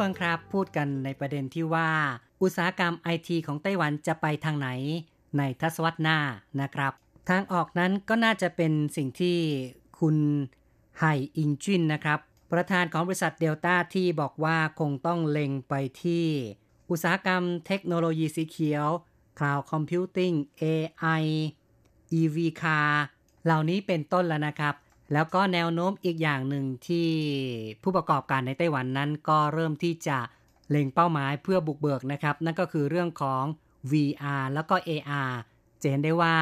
ฟังครับพูดกันในประเด็นที่ว่า อุตสาหกรรมไอทีของไต้หวันจะไปทางไหน ในทศวรรษหน้านะครับ ทางออกนั้นก็น่าจะเป็นสิ่งที่คุณไห่อิงจินนะครับ ประธานของบริษัทเดลต้าที่บอกว่าคงต้องเล็งไปที่ อุตสาหกรรมเทคโนโลยีสีเขียว Cloud Computing AI EV Car เหล่านี้เป็นต้นแล้วนะครับ แล้วก็แนวโน้มอีกอย่างหนึ่งที่ผู้ประกอบการในไต้หวันนั้นก็เริ่มที่จะเล็งเป้าหมายเพื่อบุกเบิกนะครับ นั่นก็คือเรื่องของ VR แล้วก็ AR จะเห็นได้ว่า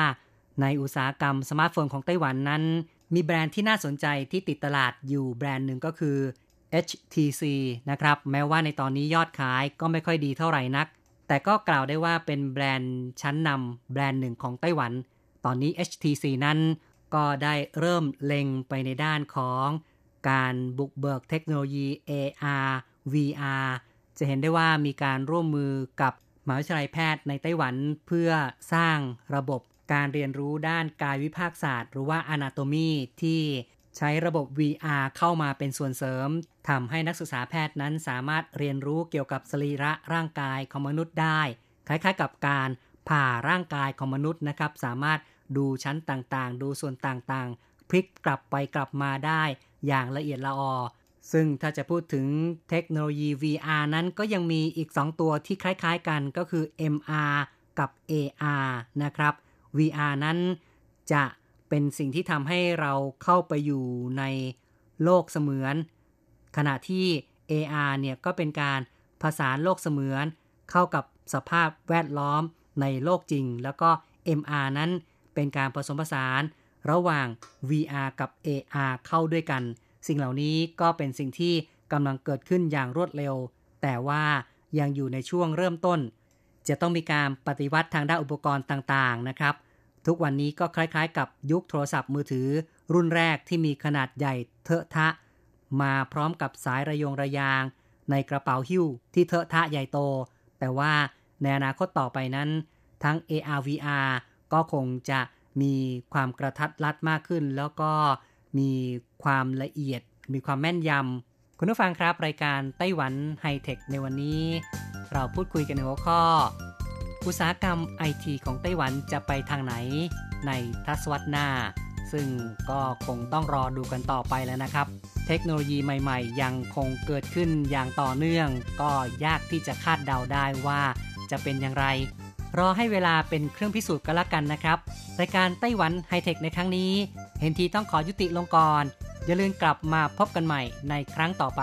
ในอุตสาหกรรมสมาร์ทโฟนของไต้หวันนั้น มีแบรนด์ที่น่าสนใจที่ติดตลาดอยู่แบรนด์หนึ่งก็คือ HTC นะครับ แม้ว่าในตอนนี้ยอดขายก็ไม่ค่อยดีเท่าไหร่นัก แต่ก็กล่าวได้ว่าเป็นแบรนด์ชั้นนำแบรนด์หนึ่งของไต้หวัน ตอนนี้ HTC นั้น ก็ได้เริ่มเล็งไปในด้านของการบุกเบิกเทคโนโลยี AR VR จะเห็นได้ว่ามีการร่วมมือกับมหาวิทยาลัยแพทย์ในไต้หวันเพื่อสร้างระบบการเรียนรู้ด้านกายวิภาคศาสตร์ หรือว่า Anatomy ที่ใช้ระบบ VR เข้ามาเป็นส่วนเสริมทำให้นักศึกษาแพทย์นั้นสามารถเรียนรู้เกี่ยวกับสรีระร่างกายของมนุษย์ได้ คล้ายๆ กับการผ่าร่างกายของมนุษย์นะครับ สามารถ ดูชั้นต่างๆ ดูส่วนต่างๆ พลิกกลับไปกลับมาได้อย่างละเอียดละออ ซึ่งถ้าจะพูดถึงเทคโนโลยี VR นั้นก็ยังมีอีก 2 ตัวที่คล้ายๆกันก็คือ MR กับ AR นะครับ VR นั้นจะเป็นสิ่งที่ทำให้เราเข้าไปอยู่ในโลกเสมือน ขณะที่ AR เนี่ยก็เป็นการผสานโลกเสมือน เข้ากับสภาพแวดล้อมในโลกจริง แล้วก็ MR นั้น เป็นการผสมผสานระหว่าง VR กับ AR เข้าด้วยกัน สิ่งเหล่านี้ก็เป็นสิ่งที่กำลังเกิดขึ้นอย่างรวดเร็ว แต่ว่ายังอยู่ในช่วงเริ่มต้น จะต้องมีการปฏิวัติทางด้านอุปกรณ์ต่างๆนะครับ ทุกวันนี้ก็คล้ายๆ กับยุคโทรศัพท์มือถือ รุ่นแรกที่มีขนาดใหญ่เทอะทะ มาพร้อมกับสายระยงระยาง ในกระเป๋าหิ้วที่เทอะทะใหญ่โต แต่ว่าในอนาคตต่อไปนั้น ทั้ง AR VR ก็คงจะมีความกระทัดรัดมากขึ้น แล้วก็มีความละเอียด มีความแม่นยำคุณผู้ฟังครับ รายการไต้หวันไฮเทคในวันนี้ เราพูดคุยกันในหัวข้อ อุตสาหกรรมไอทีของไต้หวันจะไปทางไหนในทศวรรษหน้า ซึ่งก็คงต้องรอดูกันต่อไปแล้วนะครับ เทคโนโลยีใหม่ๆ ยังคงเกิดขึ้นอย่างต่อเนื่อง ก็ยากที่จะคาดเดาได้ว่าจะเป็นอย่างไร รอให้เวลาเป็นเครื่องพิสูจน์กันละกันนะครับ รายการไต้หวันไฮเทคในครั้งนี้ เห็นทีต้องขอยุติลงก่อน อย่าลืมกลับมาพบกันใหม่ในครั้งต่อไป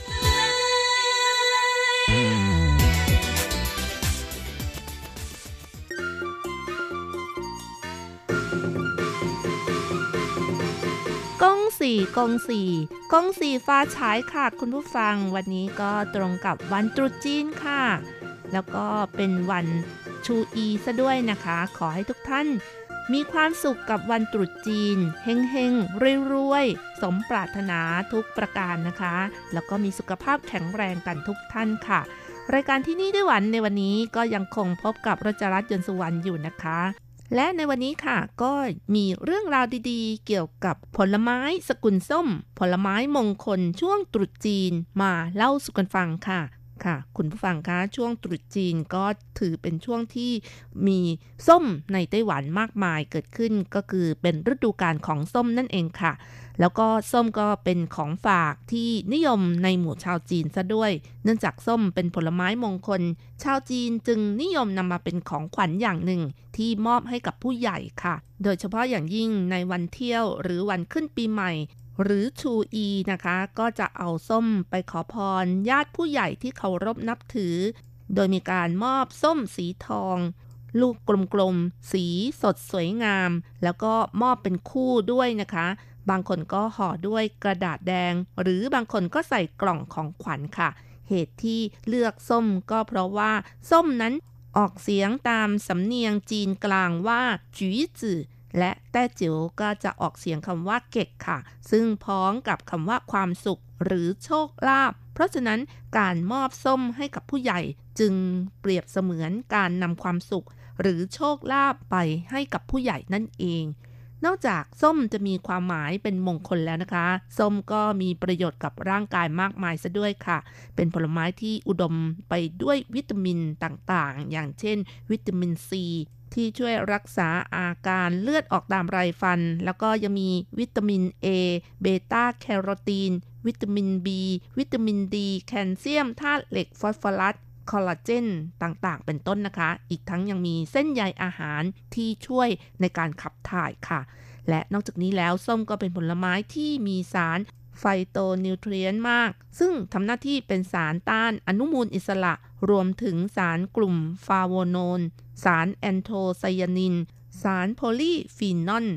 กงสีกงสีฟ้าฉายค่ะคุณผู้ฟัง วันนี้ก็ตรงกับวันตรุษจีนค่ะ แล้วก็เป็นวันชูอีซะด้วยนะคะ ขอให้ทุกท่าน มีความสุขกับวันตรุษจีน เฮงเฮงรวยๆ สมปรารถนาทุกประการนะคะ แล้วก็มีสุขภาพแข็งแรงกันทุกท่านค่ะรายการที่นี่ด้หวันในวันนี้ก็ยังคงพบกับรัชรัตน์ยนต์สุวรรณอยู่นะคะ และในวันนี้ค่ะก็มีเรื่องราวดีๆ เกี่ยวกับผลไม้สกุลส้ม ผลไม้มงคลช่วงตรุษจีนมาเล่าสู่กันฟังค่ะค่ะ คุณผู้ฟังคะช่วงตรุษจีนก็ถือเป็นช่วงที่มีส้มในไต้หวันมากมายเกิดขึ้นก็คือเป็นฤดูกาลของส้มนั่นเองค่ะ แล้วก็ส้มก็เป็นของฝากที่นิยมในหมู่ชาวจีนซะด้วย เนื่องจากส้มเป็นผลไม้มงคล ชาวจีนจึงนิยมนำมาเป็นของขวัญอย่างหนึ่ง ที่มอบให้กับผู้ใหญ่ค่ะ โดยเฉพาะอย่างยิ่งในวันเที่ยวหรือวันขึ้นปีใหม่ หรือชูอีนะคะ ก็จะเอาส้มไปขอพร ญาติผู้ใหญ่ที่เคารพนับถือ โดยมีการมอบส้มสีทองลูกกลมๆ สีสดสวยงาม แล้วก็มอบเป็นคู่ด้วยนะคะ บางคนก็ห่อด้วยกระดาษแดง หรือบางคนก็ใส่กล่องของขวัญค่ะ เหตุที่เลือกส้มก็เพราะว่า ส้มนั้นออกเสียงตามสำเนียงจีนกลางว่าจีจื่อและแต้จิ๋วก็จะออกเสียงคำว่าเก็กค่ะ ซึ่งพ้องกับคำว่าความสุขหรือโชคลาภเพราะฉะนั้นการมอบส้มให้กับผู้ใหญ่จึงเปรียบเสมือนการนำความสุข หรือโชคลาภไปให้กับผู้ใหญ่นั่นเอง นอกจากส้มจะมีความหมายเป็นมงคลแล้วนะคะ ส้มก็มีประโยชน์กับร่างกายมากมายซะด้วยค่ะ เป็นผลไม้ที่อุดมไปด้วยวิตามินต่างๆ อย่างเช่น วิตามินซีที่ช่วยรักษาอาการเลือดออกตามไรฟัน แล้วก็ยังมีวิตามิน A เบต้าแคโรทีน วิตามิน B วิตามินดีแคลเซียมธาตุเหล็กฟอสฟอรัส คอลลาเจนต่างๆ เป็นต้นนะคะ อีกทั้งยังมีเส้นใยอาหารที่ช่วยในการขับถ่ายค่ะ และนอกจากนี้แล้วส้มก็เป็นผลไม้ที่มีสารไฟโตนิวเทรียนท์มาก ซึ่งทำหน้าที่เป็นสารต้านอนุมูลอิสระ รวมถึงสารกลุ่มฟลาโวโนนสารแอนโทไซยานิน สารโพลีฟีนอล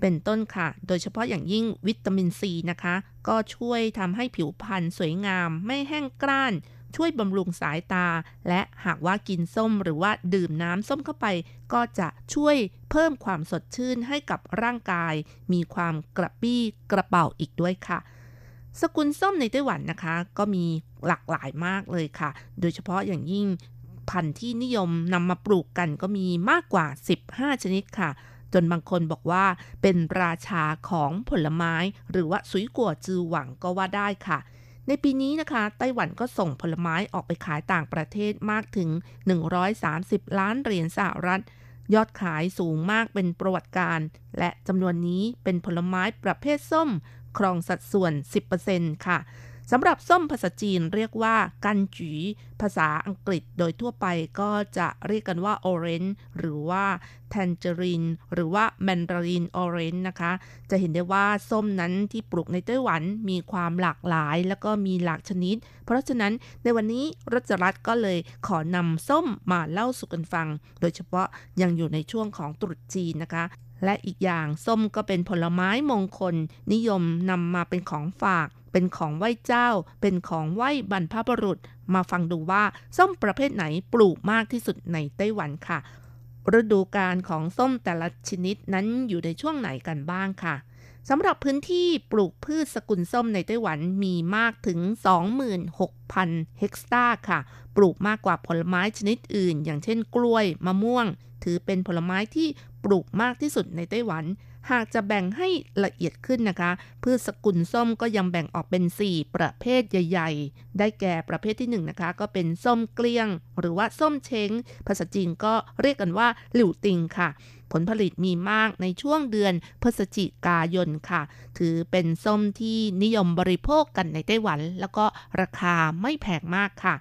เป็นต้นค่ะ โดยเฉพาะอย่างยิ่งวิตามินซีนะคะ ก็ช่วยทำให้ผิวพรรณสวยงามไม่แห้งกร้าน ช่วยบำรุงสายตา และหากว่ากินส้มหรือว่าดื่มน้ำส้มเข้าไป ก็จะช่วยเพิ่มความสดชื่นให้กับร่างกาย มีความกระปี้กระเป๋าอีกด้วยค่ะ สกุลส้มในไต้หวันนะคะ ก็มีหลากหลายมากเลยค่ะ โดยเฉพาะอย่างยิ่งพันธุ์ที่นิยมนำมาปลูกกันก็มีมากกว่า 15 ชนิดค่ะ จนบางคนบอกว่าเป็นราชาของผลไม้ หรือว่าสุยกัวจือหวังก็ว่าได้ค่ะ ในปีนี้นะคะ ไต้หวันก็ส่งผลไม้ออกไปขายต่างประเทศมากถึง 130 ล้านเหรียญสหรัฐ ยอดขายสูงมากเป็นประวัติการ และจำนวนนี้เป็นผลไม้ประเภทส้ม ครองสัดส่วน 10%ค่ะ สำหรับส้มภาษาจีนเรียกว่ากันจีภาษาอังกฤษโดยทั่วไปก็จะเรียกกันว่า orange หรือว่า tangerine หรือว่า mandarin orange นะคะ จะเห็นได้ว่าส้มนั้นที่ปลูกในไต้หวันมีความหลากหลาย แล้วก็มีหลากชนิด เพราะฉะนั้นในวันนี้รัชรัตน์ก็เลยขอนำส้มมาเล่าสู่กันฟัง โดยเฉพาะยังอยู่ในช่วงของตรุษจีนนะคะและอีกอย่างส้มก็เป็นผลไม้มงคล นิยมนำมาเป็นของฝาก เป็นของไหว้เจ้า เป็นของไหว้บรรพบุรุษ มาฟังดูว่าส้มประเภทไหนปลูกมากที่สุดในไต้หวันค่ะ ฤดูกาลของส้มแต่ละชนิดนั้นอยู่ในช่วงไหนกันบ้างค่ะสำหรับพื้นที่ปลูกพืชสกุลส้มในไต้หวันมีมากถึง 26,000 เฮกตาร์ค่ะ ปลูกมากกว่าผลไม้ชนิดอื่น อย่างเช่นกล้วย มะม่วง ถือเป็นผลไม้ที่ปลูกมากที่สุดในไต้หวัน หากจะแบ่งให้ละเอียดขึ้นนะคะ พืชสกุลส้มก็ยังแบ่งออกเป็น 4 ประเภทใหญ่ ๆ ได้แก่ประเภทที่1นนะคะ ก็เป็นส้มเกลี้ยง หรือว่าส้มเช้ง ภาษาจีนก็เรียกกันว่าหลิวติงค่ะ ผลผลิตมีมากในช่วงเดือนพฤศจิกายนค่ะ ถือเป็นส้มที่นิยมบริโภคกันในไต้หวัน แล้วก็ราคาไม่แพงมากค่ะ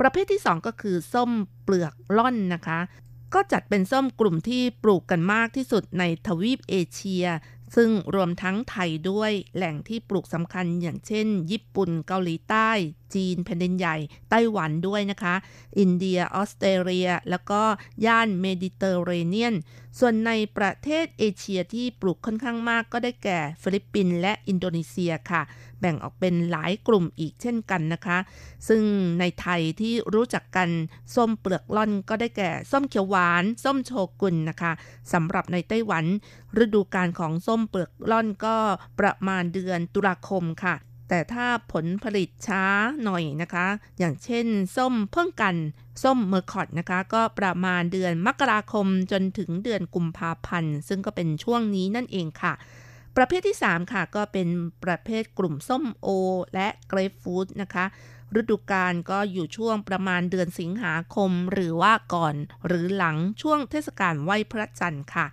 ประเภทที่ 2 ก็คือส้มเปลือกล่อนนะคะ ก็จัดเป็นส้มกลุ่มที่ปลูกกันมากที่สุดในทวีปเอเชีย ซึ่งรวมทั้งไทยด้วยแหล่งที่ปลูกสำคัญอย่างเช่น ญี่ปุ่นเกาหลีใต้ จีนแผ่นดินใหญ่ไต้หวันด้วยนะคะ อินเดียออสเตรเลีย แล้วก็ย่านเมดิเตอร์เรเนียน ส่วนในประเทศเอเชียที่ปลูกค่อนข้างมากก็ได้แก่ฟิลิปปินส์และอินโดนีเซียค่ะ แบ่งออกเป็นหลายกลุ่มอีกเช่นกันนะคะ ซึ่งในไทยที่รู้จักกันส้มเปลือกล่อนก็ได้แก่ส้มเขียวหวาน ส้มโชกุนนะคะสำหรับในไต้หวัน ฤดูกาลของส้มเปลือกล่อนก็ประมาณเดือนตุลาคมค่ะ แต่ถ้าผลผลิตช้าหน่อยนะคะ อย่างเช่น ส้มเพิ่งกัน ส้มเมอร์คอตนะคะ ก็ประมาณเดือนมกราคมจนถึงเดือนกุมภาพันธ์ ซึ่งก็เป็นช่วงนี้นั่นเองค่ะ ประเภทที่ 3 ค่ะ ก็เป็นประเภทกลุ่มส้มโอ และเกรฟฟูตนะคะ ฤดูกาลก็อยู่ช่วงประมาณเดือนสิงหาคม หรือว่าก่อนหรือหลังช่วงเทศกาลไหว้พระจันทร์ค่ะ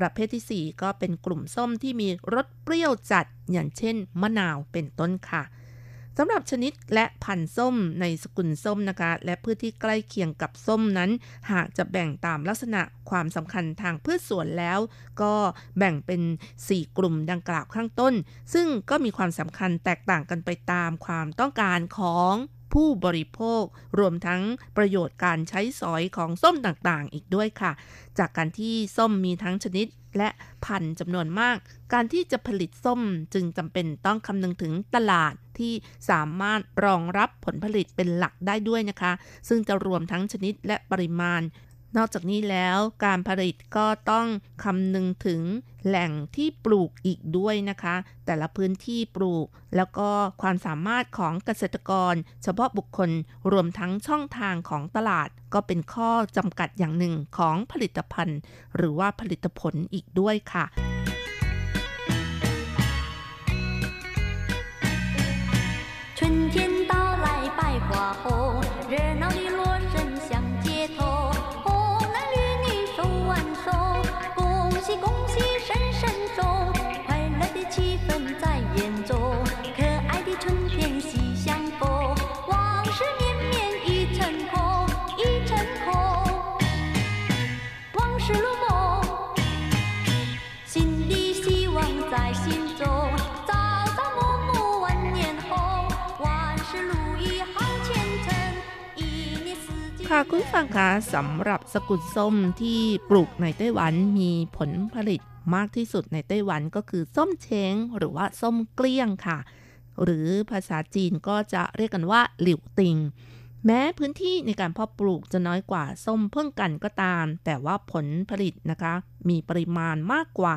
ประเภทที่ 4 ก็เป็นกลุ่มส้มที่มีรสเปรี้ยวจัด อย่างเช่น มะนาวเป็นต้นค่ะสำหรับชนิดและพันธุ์ส้มในสกุลส้มนะคะ และพืชที่ใกล้เคียงกับส้มนั้น หากจะแบ่งตามลักษณะความสำคัญทางพืชสวนแล้ว ก็แบ่งเป็น 4 กลุ่มดังกล่าวข้างต้น ซึ่งก็มีความสำคัญแตกต่างกันไปตามความต้องการของ ผู้บริโภค รวมทั้งประโยชน์การใช้สอยของส้มต่างๆ อีกด้วยค่ะ จากการที่ส้มมีทั้งชนิดและพันธุ์จำนวนมาก การที่จะผลิตส้มจึงจำเป็นต้องคำนึงถึงตลาดที่สามารถรองรับผลผลิตเป็นหลักได้ด้วยนะคะ ซึ่งจะรวมทั้งชนิดและปริมาณ นอกจากนี้แล้วการผลิตก็ต้องคำนึงถึงแหล่งที่ปลูกอีกด้วยนะคะ แต่ละพื้นที่ปลูก แล้วก็ความสามารถของเกษตรกร เฉพาะบุคคลรวมทั้งช่องทางของตลาด ก็เป็นข้อจำกัดอย่างหนึ่งของผลิตภัณฑ์ หรือว่าผลิตผลอีกด้วยค่ะ春天 ค่ะคุณฟังคะสำหรับสกุลส้มที่ปลูกในไต้หวันมีผลผลิตมากที่สุดในไต้หวันก็คือส้มเช้งหรือว่าส้มเกลี้ยงค่ะ หรือภาษาจีนก็จะเรียกกันว่าหลิวติง แม้พื้นที่ในการเพาะปลูกจะน้อยกว่าส้มเพิ่งกันก็ตาม แต่ว่าผลผลิตนะคะ มีปริมาณมากกว่า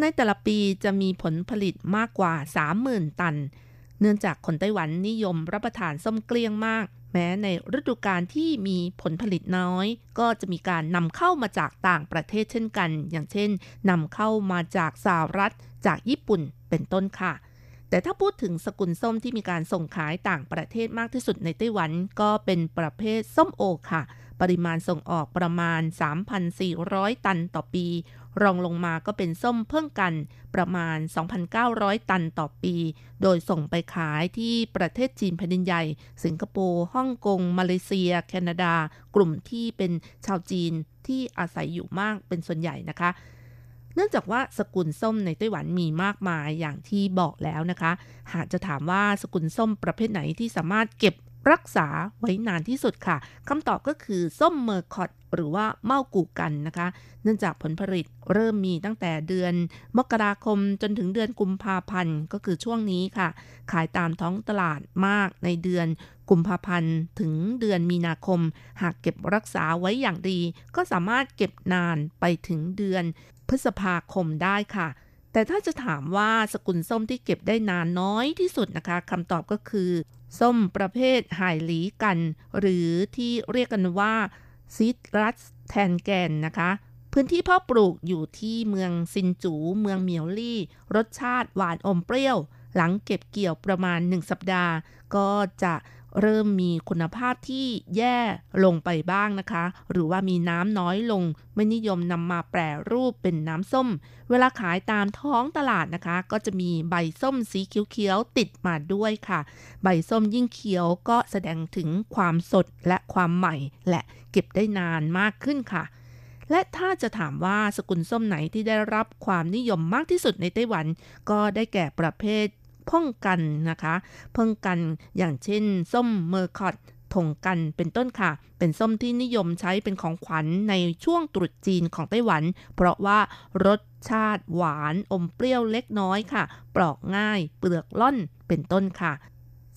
ในแต่ละปีจะมีผลผลิตมากกว่า 30,000 ตัน เนื่องจากคนไต้หวันนิยมรับประทานส้มเกลี้ยงมาก แม้ในฤดูกาลที่มีผลผลิตน้อย ก็จะมีการนำเข้ามาจากต่างประเทศเช่นกัน อย่างเช่นนำเข้ามาจากสหรัฐ จากญี่ปุ่นเป็นต้นค่ะ แต่ถ้าพูดถึงสกุลส้มที่มีการส่งขายต่างประเทศมากที่สุดในไต้หวัน ก็เป็นประเภทส้มโอค่ะ ปริมาณส่งออกประมาณ 3,400 ตันต่อปี รองลงมาก็เป็นส้มเพิ่งกันประมาณ 2,900 ตันต่อปี โดยส่งไปขายที่ประเทศจีนแผ่นดินใหญ่ สิงคโปร์ฮ่องกง มาเลเซีย แคนาดา กลุ่มที่เป็นชาวจีนที่อาศัยอยู่มากเป็นส่วนใหญ่นะคะ เนื่องจากว่าสกุลส้มในไต้หวันมีมากมายอย่างที่บอกแล้วนะคะ หากจะถามว่าสกุลส้มประเภทไหนที่สามารถเก็บ รักษาไว้นานที่สุดค่ะคำตอบก็คือส้มเมอร์คอตหรือว่าเมากูกันนะคะ เนื่องจากผลผลิตเริ่มมีตั้งแต่เดือน มกราคมจนถึงเดือนกุมภาพันธ์ก็คือช่วงนี้ค่ะ ขายตามท้องตลาดมากในเดือนกุมภาพันธ์ถึงเดือนมีนาคม หากเก็บรักษาไว้อย่างดี ก็สามารถเก็บนานไปถึงเดือนพฤษภาคมได้ค่ะแต่ถ้าจะถามว่าสกุลส้มที่เก็บได้นานน้อยที่สุดนะคะคำตอบก็คือ ส้มประเภทไห่หลีกัน หรือที่เรียกกันว่าซิตรัสแทนแกนนะคะ พื้นที่เพาะปลูกอยู่ที่เมืองซินจู เมืองเมียวลี่ รสชาติหวานอมเปรี้ยว หลังเก็บเกี่ยวประมาณ 1 สัปดาห์ ก็จะ เริ่มมีคุณภาพที่แย่ลงไปบ้างนะคะ หรือว่ามีน้ำน้อยลง ไม่นิยมนำมาแปรรูปเป็นน้ำส้ม เวลาขายตามท้องตลาดนะคะ ก็จะมีใบส้มสีเขียวๆติดมาด้วยค่ะ ใบส้มยิ่งเขียวก็แสดงถึงความสดและความใหม่ และเก็บได้นานมากขึ้นค่ะและถ้าจะถามว่าสกุลส้มไหนที่ได้รับความนิยมมากที่สุดในไต้หวัน ก็ได้แก่ประเภท พ่องกันนะคะพ่องกันอย่างเช่น ส้มเมอร์คอตถงกันเป็นต้นค่ะ เป็นส้มที่นิยมใช้เป็นของขวัญในช่วงตรุษจีนของไต้หวัน เพราะว่ารสชาติหวานอมเปรี้ยวเล็กน้อยค่ะ ปอกง่าย เปลือกล่อนเป็นต้นค่ะ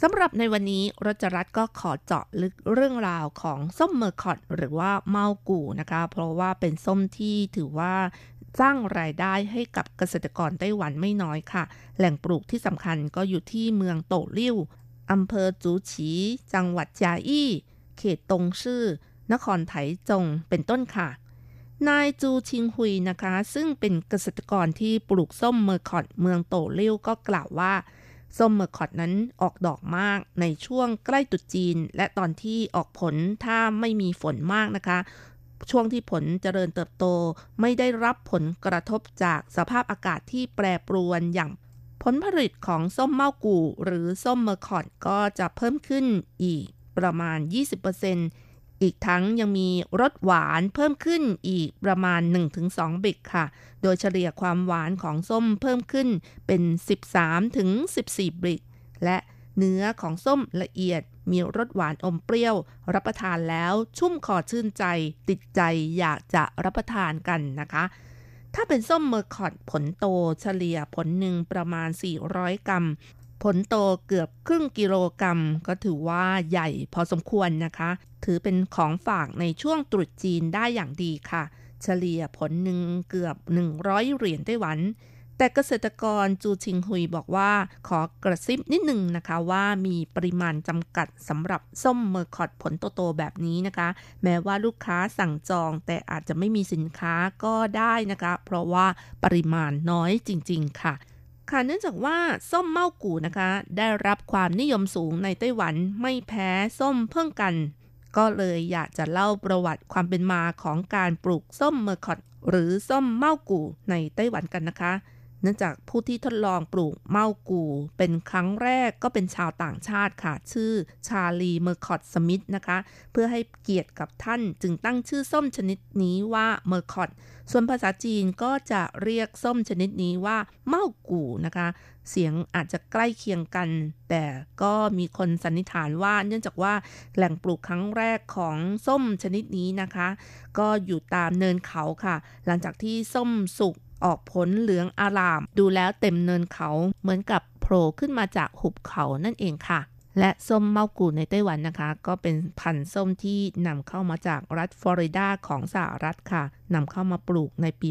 สำหรับในวันนี้รจรัตก็ขอเจาะลึกเรื่องราวของส้มเมอร์คอตหรือว่าเมากูนะคะ เพราะว่าเป็นส้มที่ถือว่า สร้างรายได้ให้กับเกษตรกรไต้หวันไม่น้อยค่ะ แหล่งปลูกที่สำคัญก็อยู่ที่เมืองโตลิ่วอำเภอจูฉี จังหวัดจาอี้ เขตตงชื่อ นครไถจงเป็นต้นค่ะ นายจูชิงฮุยนะคะ ซึ่งเป็นเกษตรกรที่ปลูกส้มเมอร์คอตเมืองโตลิ่วก็กล่าวว่าส้มเมอร์คอตนั้นออกดอกมากในช่วงใกล้ตรุษจีน และตอนที่ออกผลถ้าไม่มีฝนมากนะคะ ช่วงที่ผลเจริญเติบโตไม่ได้รับผลกระทบจากสภาพอากาศที่แปรปรวนอย่างผลผลิตของส้มเมากู่ หรือส้มเมอร์คอตก็จะเพิ่มขึ้นอีกประมาณ 20%อีกทั้งยังมีรสหวานเพิ่มขึ้นอีกประมาณ 1-2 บิกค่ะ โดยเฉลี่ยความหวานของส้มเพิ่มขึ้นเป็น 13-14 บิก และเนื้อของส้มละเอียด มีรสหวานอมเปรี้ยว รับประทานแล้วชุ่มคอชื่นใจ ติดใจอยากจะรับประทานกันนะคะ ถ้าเป็นส้มเมอร์คอตผลโตเฉลี่ยผลหนึ่งประมาณ 400 กรัม ผลโตเกือบครึ่งกิโลกรัม ก็ถือว่าใหญ่พอสมควรนะคะ ถือเป็นของฝากในช่วงตรุษจีนได้อย่างดีค่ะ เฉลี่ยผลหนึ่งเกือบ 100 เหรียญไต้หวัน แต่เกษตรกรจูชิงฮุยบอกว่าขอกระซิบนิดหนึ่งนะคะว่ามีปริมาณจำกัดสำหรับส้มเมอร์คอตผลโตๆแบบนี้นะคะ แม้ว่าลูกค้าสั่งจองแต่อาจจะไม่มีสินค้าก็ได้นะคะ เพราะว่าปริมาณน้อยจริง ๆ ค่ะค่ะเนื่องจากว่าส้มเมากู่นะคะ ได้รับความนิยมสูงในไต้หวันไม่แพ้ส้มเพิ่งกัน ก็เลยอยากจะเล่าประวัติความเป็นมาของการปลูกส้มเมอร์คอตหรือส้มเมากู่ในไต้หวันกันนะคะ เนื่องจากผู้ที่ทดลองปลูกเมากู เป็นครั้งแรกก็เป็นชาวต่างชาติค่ะ ชื่อชาลีเมอร์คอตสมิธนะคะ เพื่อให้เกียรติกับท่านจึงตั้งชื่อส้มชนิดนี้ว่าเมอร์คอตส่วนภาษาจีนก็จะเรียกส้มชนิดนี้ว่าเมากูนะคะ เสียงอาจจะใกล้เคียงกัน แต่ก็มีคนสันนิษฐานว่าเนื่องจากว่าแหล่งปลูกครั้งแรกของส้มชนิดนี้นะคะ ก็อยู่ตามเนินเขาค่ะ หลังจากที่ส้มสุก ออกผลเหลืองอาราม ดูแล้วเต็มเนินเขาเหมือนกับโผล่ขึ้นมาจากหุบเขานั่นเองค่ะ และส้มเมากูในไต้หวันนะคะ ก็เป็นพันธุ์ส้มที่นำเข้ามาจากรัฐฟลอริดาของสหรัฐค่ะนำเข้ามาปลูกในปี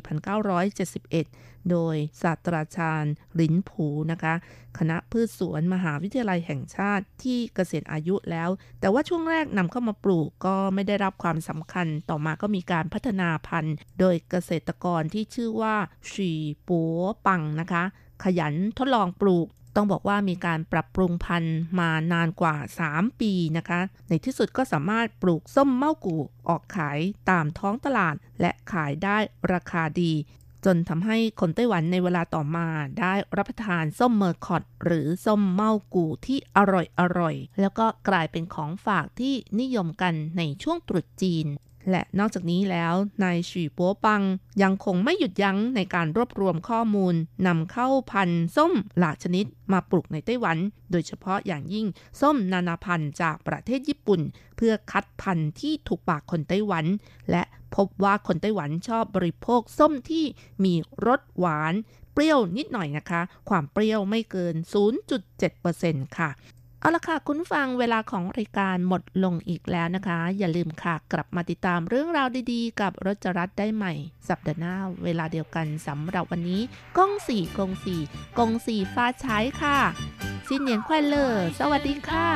1971 โดยศาสตราจารย์หลินผูนะคะ คณะพืชสวนมหาวิทยาลัยแห่งชาติที่เกษียณอายุแล้ว แต่ว่าช่วงแรกนำเข้ามาปลูกก็ไม่ได้รับความสำคัญ ต่อมาก็มีการพัฒนาพันธุ์ โดยเกษตรกรที่ชื่อว่าชีปัวปังนะคะขยันทดลองปลูก ต้องบอกว่ามีการปรับปรุงพันธุ์มานานกว่า 3 ปีนะคะ ในที่สุดก็สามารถปลูกส้มเมากูออกขายตามท้องตลาด และขายได้ราคาดี จนทำให้คนไต้หวันในเวลาต่อมาได้รับประทานส้มเมอร์คอตหรือส้มเมากูที่อร่อยอร่อย แล้วก็กลายเป็นของฝากที่นิยมกันในช่วงตรุษจีน และนอกจากนี้แล้วนายฉีปัวปังยังคงไม่หยุดยั้งในการรวบรวมข้อมูลนำเข้าพันธุ์ส้มหลากชนิดมาปลูกในไต้หวัน โดยเฉพาะอย่างยิ่งส้มนานาพันธุ์จากประเทศญี่ปุ่น เพื่อคัดพันธุ์ที่ถูกปากคนไต้หวัน และพบว่าคนไต้หวันชอบบริโภคส้มที่มีรสหวานเปรี้ยวนิดหน่อยนะคะ ความเปรี้ยวไม่เกิน 0.7%ค่ะ เอาละค่ะ คุณฟังเวลาของรายการหมดลงอีกแล้วนะคะ อย่าลืมค่ะ กลับมาติดตามเรื่องราวดีๆ กับรจรัสได้ใหม่ สัปดาห์หน้า เวลาเดียวกันสำหรับวันนี้กองสี่กงสี่กงสี่ฟ้าใช้ค่ะสิ้นเหนียนควายเลอสวัสดีค่ะ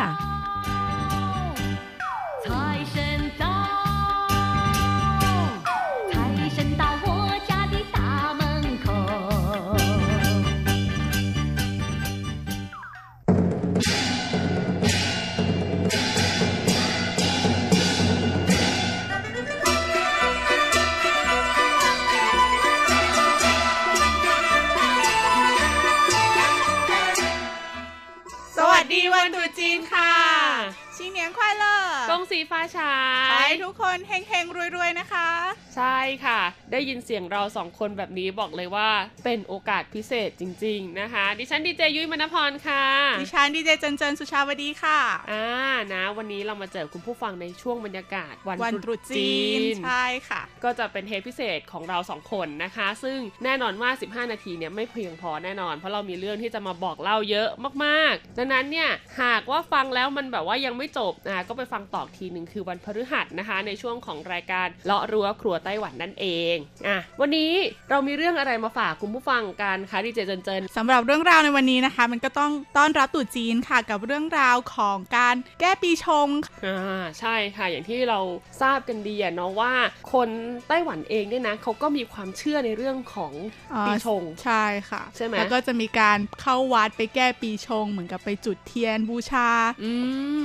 งสีฟ้าฉาขอให้ยทุกคนเฮงๆรวยๆนะคะ ใช่ค่ะ ได้ยินเสียงเราสองคนแบบนี้บอกเลยว่าเป็นโอกาสพิเศษจริง ๆนะคะ ดิฉันดีเจยุ้ยมณพรค่ะ ดิฉันดีเจเจนเจนสุชาวดีค่ะอ่านะ วันนี้เรามาเจอคุณผู้ฟังในช่วงบรรยากาศวันวันตรุษจีนใช่ค่ะ ก็จะเป็นเทปพิเศษของเราสองคนนะคะ ซึ่งแน่นอนว่า 15 นาทีเนี่ยไม่เพียงพอแน่นอน เพราะเรามีเรื่องที่จะมาบอกเล่าเยอะมากๆดังนั้นเนี่ยหากว่าฟังแล้วมันแบบว่ายังไม่จบนะก็ไปฟังต่ออีกทีหนึ่งคือวันพฤหัสนะคะ ในช่วงของรายการเลาะรั้วครัวไต้หวันนั่นเองอะวันนี้เรามีเรื่องอะไรมาฝากคุณผู้ฟังกันคะดีเจเจนเจนสำหรับเรื่องราวในวันนี้นะคะ มันก็ต้องต้อนรับตรุษจีนค่ะกับเรื่องราวของการแก้ปีชงอ่าใช่ค่ะอย่างที่เราทราบกันดีอะเนาะว่า คนไต้หวันเองเนี่ยนะเขาก็มีความเชื่อในเรื่องของอ่าปีชงใช่ค่ะใช่ไหมแล้วก็จะมีการเข้าวัดไปแก้ปีชง เหมือนกับไปจุดเทียนบูชาอื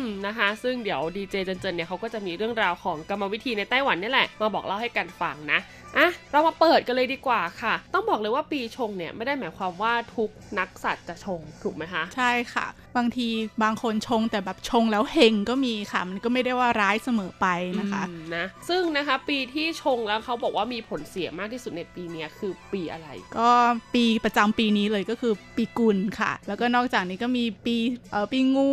มนะคะ ซึ่งเดี๋ยวดีเจเจนเจนเนี่ยเขาก็จะมีเรื่องราวของกรรมวิธีในไต้หวันนี่แหละมาบอกเล่าให้กันฟังนะอะเรามาเปิดกันเลยดีกว่าค่ะ ต้องบอกเลยว่าปีชงเนี่ยไม่ได้หมายความว่าทุกนักสัตว์จะชงถูกไหมคะ ใช่ค่ะบางทีบางคนชงแต่แบบชงแล้วเฮงก็มีค่ะ มันก็ไม่ได้ว่าร้ายเสมอไปนะคะอืมนะซึ่งนะคะปีที่ชงแล้วเขาบอกว่ามีผลเสียมากที่สุดในปีเนี้ยคือปีอะไร ก็ปีประจำปีนี้เลยก็คือปีกุลค่ะ แล้วก็นอกจากนี้ก็มีปีเออปีงู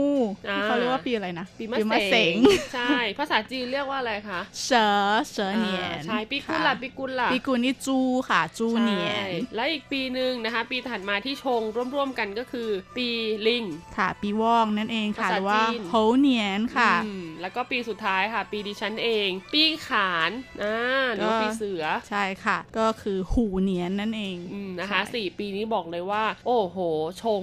อ่าที่เขาเรียกว่าปีอะไรนะปีมะมะเสเสงงใช่ ภาษาจีนเรียกว่าอะไรคะเสือเสือเหนียนอ่าใช่ปีกุลค่ะล่ะปีกุลล่ะปีกุลนี่จูค่ะจูเหนียนใช่และอีกปีหนึ่งนะคะ ปีถัดมาที่ชงร่วมๆกันก็คือ ปีลิงค่ะปีว่องนั่นเองค่ะภาษาหรือว่าจีนโฮเหนียนค่ะอืมแล้วก็ปีสุดท้ายค่ะ ปีดิฉันเอง ปีขานอ่าหรือว่าก็ปีเสือ ใช่ค่ะ ก็คือหูเหนียนนั่นเองอืมนะคะใช่สี่ปีนี้บอกเลยว่า โอ้โห ชง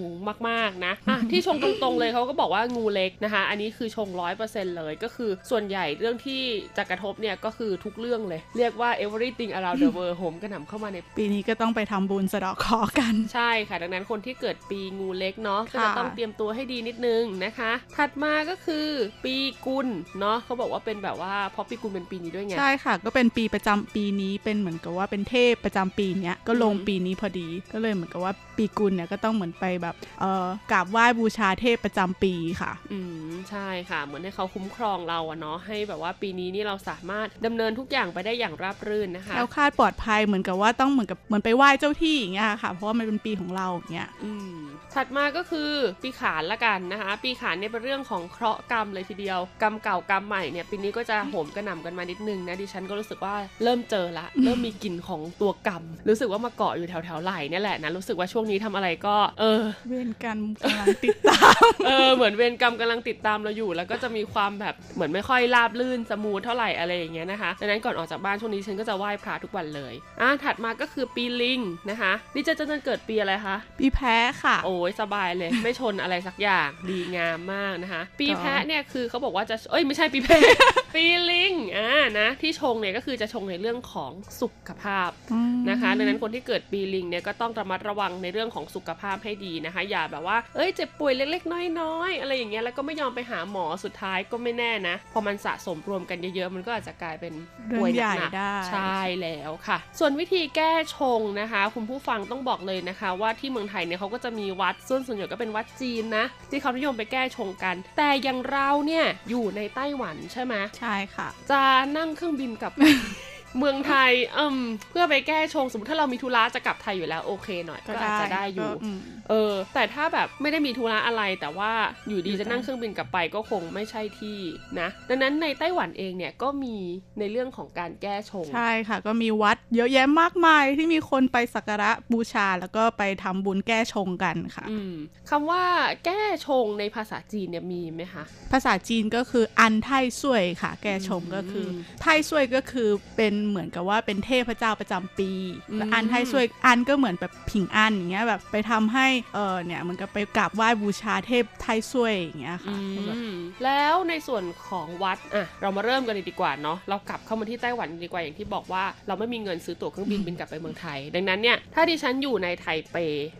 มากๆนะอะที่ชงตรงๆเลยเขาก็บอกว่างูเล็กนะคะ อันนี้คือชงร้อยเปอร์เซ็นต์เลยก็คือส่วนใหญ่เรื่องที่จะกระทบเนี่ยก็คือทุกเรื่องเลย เรียกว่า everything around the world โหมกระหน่ำเข้ามาใน ปีนี้ก็ต้องไปทำบุญสะเดาะเคราะห์กัน ใช่ค่ะ ดังนั้นคนที่เกิดปีงูเล็กเนาะก็ค่ะจะต้องเตรียมตัวให้ดีนิดนึงนะคะ ถัดมาก็คือปีกุลเนาะเขาบอกว่าเป็นแบบว่าเพราะปีกุลเป็นปีนี้ด้วยไง ใช่ค่ะ ก็เป็นปีประจำปีนี้เป็นเหมือนกับว่าเป็นเทพประจำปีเนี้ยก็ลงอืมปีนี้พอดี ก็เลยเหมือนกับว่าปีกุลเนี่ยก็ต้องเหมือนไปแบบเอ่อกราบไหว้บูชาเทพประจำปีค่ะ อืมใช่ค่ะ เหมือนให้เขาคุ้มครองเราอะเนาะให้แบบว่าปีนี้นี่เราสามารถดำเนินทุกอย่างไปได้อย่างราบรื่นนะคะแล้วคาดปลอดภัยเหมือนกับว่าต้องเหมือนกับเหมือนไปไหว้เจ้าที่อย่างเงี้ยค่ะ เพราะว่ามันเป็นปีของเราอย่างเงี้ยอืม ถัดมาก็คือปีขานละกันนะคะ ปีขานเนี่ยเป็นเรื่องของเคราะห์กรรมเลยทีเดียว กรรมเก่ากรรมใหม่เนี่ยปีนี้ก็จะโหมกระหน่ำกันมานิดนึงนะดิฉันก็รู้สึกว่าเริ่มเจอละ เริ่มมีกลิ่นของตัวกรรม รู้สึกว่ามาเกาะอยู่แถวแถวๆไหล่เนี่ยแหละนะรู้สึกว่าช่วงนี้ทำอะไรก็ เออ เวรกรรมกำลังติดตามเออเหมือนเวรกรรมกำลังติดตามเราอยู่ แล้วก็จะมีความแบบเหมือนไม่ค่อยราบลื่นสมูทเท่าไหร่อะไรอย่างเงี้ยนะคะดังนั้นก่อนออกจากบ้านช่วงนี้ฉันก็จะไหว้พระทุกวันเลยอะถัดมาก็คือปีลิงนะคะนี่จะจะเกิดปีอะไรคะปีแพ้ค่ะโอ้ยสบายเลย ไม่ชนอะไรสักอย่างดีงามมากนะคะ ปีแพะเนี่ยคือเขาบอกว่าจะเอ้ยไม่ใช่ปีแพะปีลิงอ่านะที่ชงเนี่ยก็คือจะชงในเรื่องของสุขภาพนะคะดังนั้นคนที่เกิดปีลิงเนี่ยก็ต้องระมัดระวังในเรื่องของสุขภาพให้ดีนะคะ อย่าแบบว่าเอ้ยเจ็บป่วยเล็กๆ น้อยๆอะไรอย่างเงี้ยแล้วก็ไม่ยอมไปหาหมอสุดท้ายก็ไม่แน่นะพอมันสะสมรวมกันเยอะๆมันก็อาจจะกลายเป็นป่วยเรื่องใหญ่หนักๆได้ใช่แล้วค่ะ ส่วนวิธีแก้ชงนะคะ คุณผู้ฟังต้องบอกเลยนะคะ ว่าที่เมืองไทยเนี่ยเขาก็จะมีวัดส่วนส่วนใหญ่ก็เป็นวัดจีนนะที่เขานิยมไปแก้ชงกัน แต่อย่างเราเนี่ยอยู่ในไต้หวันใช่ไหมใช่ค่ะ จะนั่งเครื่องบินกลับ เมืองไทยเอืมเพื่อไปแก้ชงสมมติถ้าเรามีธุระจะกลับไทยอยู่แล้วโอเคหน่อย ก็อาจจะได้อยู่ก็มเออ แต่ถ้าแบบไม่ได้มีธุระอะไรแต่ว่าอยู่ดีอยู่จะนั่งไต้เครื่องบินกลับไปก็คงไม่ใช่ที่นะ ดังนั้นในไต้หวันเองเนี่ยก็มีในเรื่องของการแก้ชง ใช่ค่ะ ก็มีวัดเยอะแยะมากมายที่มีคนไปสักการะบูชาแล้วก็ไปทำบุญแก้ชงกันค่ะอืมคำว่าแก้ชงในภาษาจีนเนี่ยมีไหมคะ ภาษาจีนก็คืออันไทซวยค่ะ แก้ชงก็คืออไทซวยก็คือเป็นเหมือนกับว่าเป็นเทพเจ้าประจำปีอืมแล้วอันไทซวยอันก็เหมือนแบบผิงอันอย่างเงี้ยแบบไปทำให้เออเนี่ยเหมือนกับไปกราบไหว้บูชาเทพไทซวยอย่างเงี้ยค่ะแบบอืมแล้วในส่วนของวัดอะเรามาเริ่มกันเลยดีกว่าเนาะเรากลับเข้ามาที่ไต้หวันดีกว่าอย่างที่บอกว่า เราไม่มีเงินซื้อตั๋วเครื่องบินบินกลับไปเมืองไทย ดังนั้นเนี่ยถ้าดิฉันอยู่ในไทเป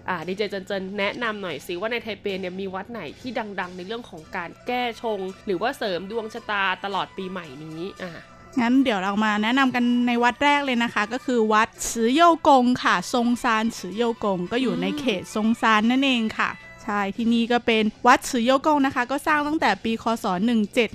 อ่าดีเจเจนเจนแนะนำหน่อยสิว่าในไทเปเนี่ยมีวัดไหนที่ดัง ๆ ในเรื่องของการแก้ชง หรือว่าเสริมดวงชะตาตลอดปีใหม่นี้อะ งั้นเดี๋ยวเรามาแนะนำกันในวัดแรกเลยนะคะ ก็คือวัดฉือโยกงค่ะ ทรงซานฉือโยกง ก็อยู่ในเขตทรงซานนั่นเองค่ะ ใช่ ที่นี่ก็เป็นวัดสือโยกงนะคะ ก็สร้างตั้งแต่ปีคศ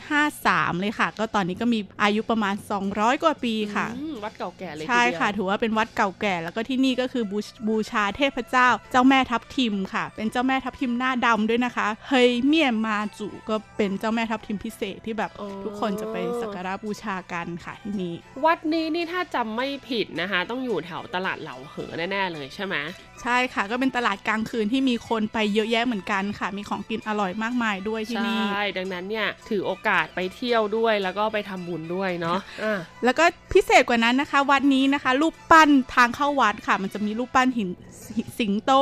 1753 เลยค่ะ ก็ตอนนี้ก็มีอายุประมาณ 200 กว่าปีค่ะอืมวัดเก่าแก่เลยใช่ทีเดียวค่ะ ถือว่าเป็นวัดเก่าแก่ แล้วก็ที่นี่ก็คือบูชบูชาเทพเจ้า เจ้าแม่ทับทิมค่ะ เป็นเจ้าแม่ทับทิมหน้าดำด้วยนะคะ เฮยเมียนมาจุก็เป็นเจ้าแม่ทับทิมพิเศษที่แบบอ๋อทุกคนจะไปสักการะบูชากันค่ะที่นี่ วัดนี้นี่ถ้าจำไม่ผิดนะคะ ต้องอยู่แถวตลาดเหลาเหอแน่ๆเลยใช่ไหมใช่ค่ะ ก็เป็นตลาดกลางคืนที่มีคนไปเยอะแยะเหมือนกันค่ะ มีของกินอร่อยมากมายด้วยที่ใชนี่่ดังนั้นเนี่ยถือโอกาสไปเที่ยวด้วยแล้วก็ไปทำบุญด้วยเนาะอะแล้วก็พิเศษกว่านั้นนะคะ วัดนี้นะคะ รูปปั้นทางเข้าวัดค่ะ มันจะมีรูปปั้นหินหิสิงโต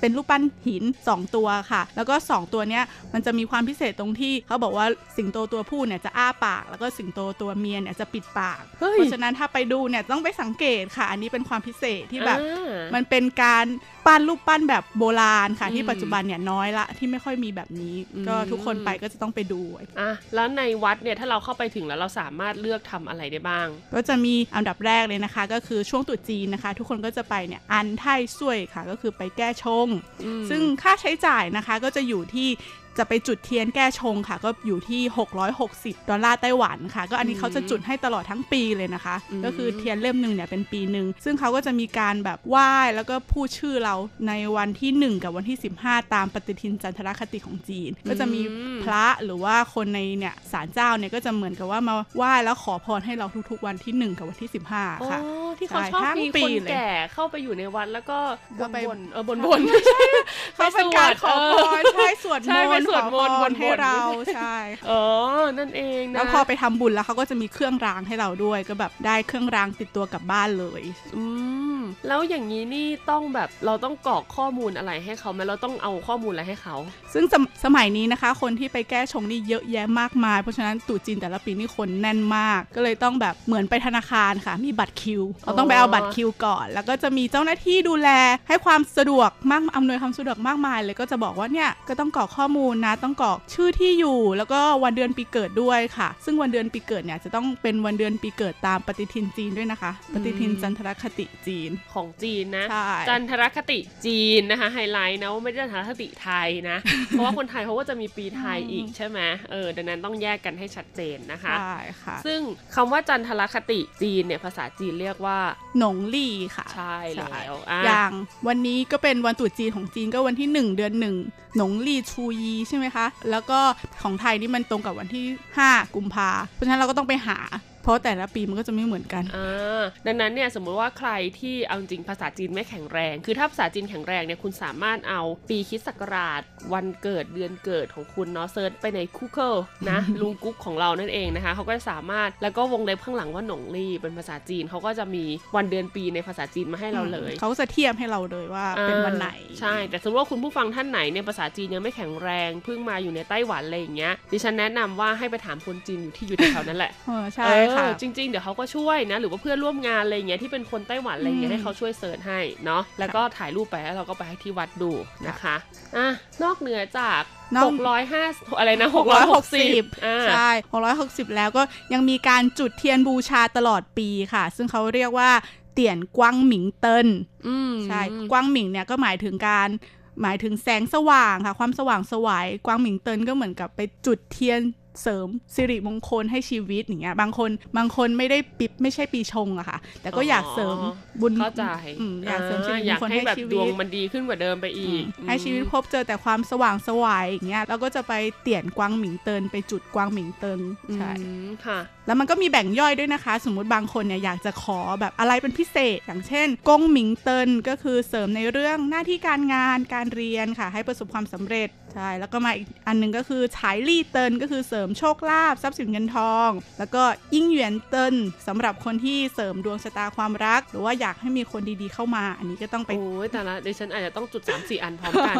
เป็นรูปปั้นหิน 2 ตัวค่ะ แล้วก็ 2 ตัวเนี้ยมันจะมีความพิเศษตรงที่เขาบอกว่าสิงโตตัวผู้เนี่ยจะอ้าปาก แล้วก็สิงโตตัวเมียเนี่ยจะปิดปากเฮ้ยเพราะฉะนั้นถ้าไปดูเนี่ยต้องไปสังเกตค่ะ อันนี้เป็นความพิเศษที่แบบอ่ามันเป็นการ ปั้นรูปปั้นแบบโบราณค่ะอืมที่ปัจจุบันเนี่ยน้อยละที่ไม่ค่อยมีแบบนี้อืมก็ทุกคนไปก็จะต้องไปดูอะแล้วในวัดเนี่ยถ้าเราเข้าไปถึงแล้วเราสามารถเลือกทำอะไรได้บ้าง ก็จะมีอันดับแรกเลยนะคะ ก็คือช่วงตรุษจีนนะคะ ทุกคนก็จะไปเนี่ยอันไทซุยค่ะ ก็คือไปแก้ชงอืมซึ่งค่าใช้จ่ายนะคะก็จะอยู่ที่ จะไปจุดเทียนแก้ชงค่ะ ก็อยู่ที่ 660 ดอลลาร์ไต้หวันค่ะ ก็อันนี้เขาจะจุดให้ตลอดทั้งปีเลยนะคะอืมก็คือเทียนเล่มหนึ่งเนี่ยเป็นปีหนึ่งซึ่งเขาก็จะมีการแบบไหว้แล้วก็พูดชื่อเราในวันที่ 1 กับวันที่ 15 ตามปฏิทินจันทรคติของจีน ก็จะมีพระหรือว่าคนในเนี่ยศาลเจ้าเนี่ยก็จะเหมือนกับว่ามาไหว้แล้วขอพรให้เราทุกๆวันที่ 1 กับวันที่ 15อ๋อค่ะที่เขาใช่ชอบทั้งมีปีคนเลยแก่เข้าไปอยู่ในวัดแล้วก็บก็นไปบนๆเออบนบนเขาเป็นการขอพรใช่สวดใช่มไปนต์สขวอดพมนต์รบนๆให้เราใช่อ๋อนั่นเองนะแล้วพอไปทำบุญแล้วเขาก็จะมีเครื่องรางให้เราด้วย ก็แบบได้เครื่องรางติดตัวกลับบ้านเลย อืมแล้วอย่างนี้นี่ต้องแบบเราต้องกรอกข้อมูลอะไรให้เขาไหมเราต้องเอาข้อมูลอะไรให้เขา ซึ่งสมสมัยนี้นะคะ คนที่ไปแก้ชงนี่เยอะแยะมากมาย เพราะฉะนั้นตรุษจีนแต่ละปีนี่คนแน่นมาก ก็เลยต้องแบบเหมือนไปธนาคารค่ะ มีบัตรคิวเราต้องไปเอาบัตรคิวก่อน แล้วก็จะมีเจ้าหน้าที่ดูแลให้ความสะดวกมากอำนวยความสะดวกมากมายเลยก็จะบอกว่าเนี่ยก็ต้องกรอกข้อมูลนะต้องกรอกชื่อที่อยู่ แล้วก็วันเดือนปีเกิดด้วยค่ะ ซึ่งวันเดือนปีเกิดเนี่ยจะต้องเป็นวันเดือนปีเกิดตามปฏิทินจีนด้วยนะคะ ปฏิทินจันทรคติจีนของจีนนะใช่จันทรคติจีนนะคะไฮไลท์นะว่าไม่ได้จันทรคติไทยนะ เพราะว่าคนไทยเขาก็จะมีปีไทยอีกใช่ไหมเออดังนั้นต้องแยกกันให้ชัดเจนนะคะใช่ค่ะ ซึ่งคำว่าจันทรคติจีนเนี่ยภาษาจีนเรียกว่าหนงลี่ค่ะ ใช่แล้วอะอย่างวันนี้ก็เป็นวันตรุษจีนของจีนก็วันที่ 1 เดือน1 หนงลี่ชูยีใช่ไหมคะ แล้วก็ของไทยนี่มันตรงกับวันที่ 5 กุมภาเพราะฉะนั้นเราก็ต้องไปหา ราะแต่ละปีมันก็จะไม่เหมือนกันอ่าดังนั้นเนี่ยสมมุติว่าใครที่เอาจริงภาษาจีนไม่แข็งแรง คือถ้าภาษาจีนแข็งแรงเนี่ยคุณสามารถเอาปีคริดศักราช วันเกิดเดือนเกิดของคุณเนาะเซิร์ชไปใน Google นะลุงกุ๊กของเรานั่นเองนะคะเขาก็จะสามารถแล้วก็วงเล็บข้างหลังว่าหนงลี่เป็นภาษาจีนเขาก็จะมีวันเดือนปีในภาษาจีนมาให้เราเลย เขาก็จะเทียบให้เราเลยว่าเป็นวันไหน ใช่ แต่สมมติว่าคุณผู้ฟังท่านไหนเนี่ยภาษาจีนยังไม่แข็งแรงเพิ่งมาอยู่ในไต้หวันอะไรอย่างเงี้ยดิฉันแนะนำว่าให้ไปถามคนจีนอยู่ที่อยู่แถวๆนั้นแหละเออใช่ค่ะเออจริง ๆ เดี๋ยวเขาก็ช่วยนะ หรือว่าเพื่อนร่วมงานอะไรอย่างเงี้ยที่เป็นคนไต้หวันอะไรอย่างเงี้ยอืมให้เขาช่วยเสิร์ชให้เนาะแล้วก็ถ่ายรูปไปแล้วเราก็ไปให้ที่วัดดูนะคะอะนอกเหนือจากนอก650อะไรนะ660อ่าใช่660แล้วก็ยังมีการจุดเทียนบูชาตลอดปีค่ะ ซึ่งเขาเรียกว่าเตี่ยนกวางหมิงเตินอืมใช่กวางหมิงเนี่ยก็หมายถึงการหมายถึงแสงสว่างค่ะ ความสว่างสวายกวางหมิงเตินก็เหมือนกับไปจุดเทียน เสริมสิริมงคลให้ชีวิตอย่างเงี้ยบางคนบางคนไม่ได้ปิดไม่ใช่ปีชงอะค่ะ แต่ก็อยากเสริมบุญเข้าใจอืมอยากเสริมสิริมอยางกคลให้ให้แบบชีดวิวงตมันดีขึ้นกว่าเดิมไปอีก ให้ชีวิตพบเจอแต่ความสว่างสวายอย่างเงี้ยแล้วก็จะไปเตี่ยนกวางหมิงเตินไปจุดกวางหมิงเตินใช่อืมค่ะแล้วมันก็มีแบ่งย่อยด้วยนะคะ สมมุติบางคนเนี่ยอยากจะขอแบบอะไรเป็นพิเศษ อย่างเช่นกงหมิงเตินก็คือเสริมในเรื่องหน้าที่การงานการเรียนค่ะ ให้ประสบความสำเร็จใช่ แล้วก็มาอีกอันหนึงก็คือฉายลี่เตินก็คือเสริมโชคลาภทรัพย์สินเงินทอง แล้วก็ยิ่งเหวียนเตินสำหรับคนที่เสริมดวงชะตาความรัก หรือว่าอยากให้มีคนดีๆเข้ามา อันนี้ก็ต้องไปโอ้ยแต่ละดิฉันอาจจะต้องจุด3 4อันพร้อมกัน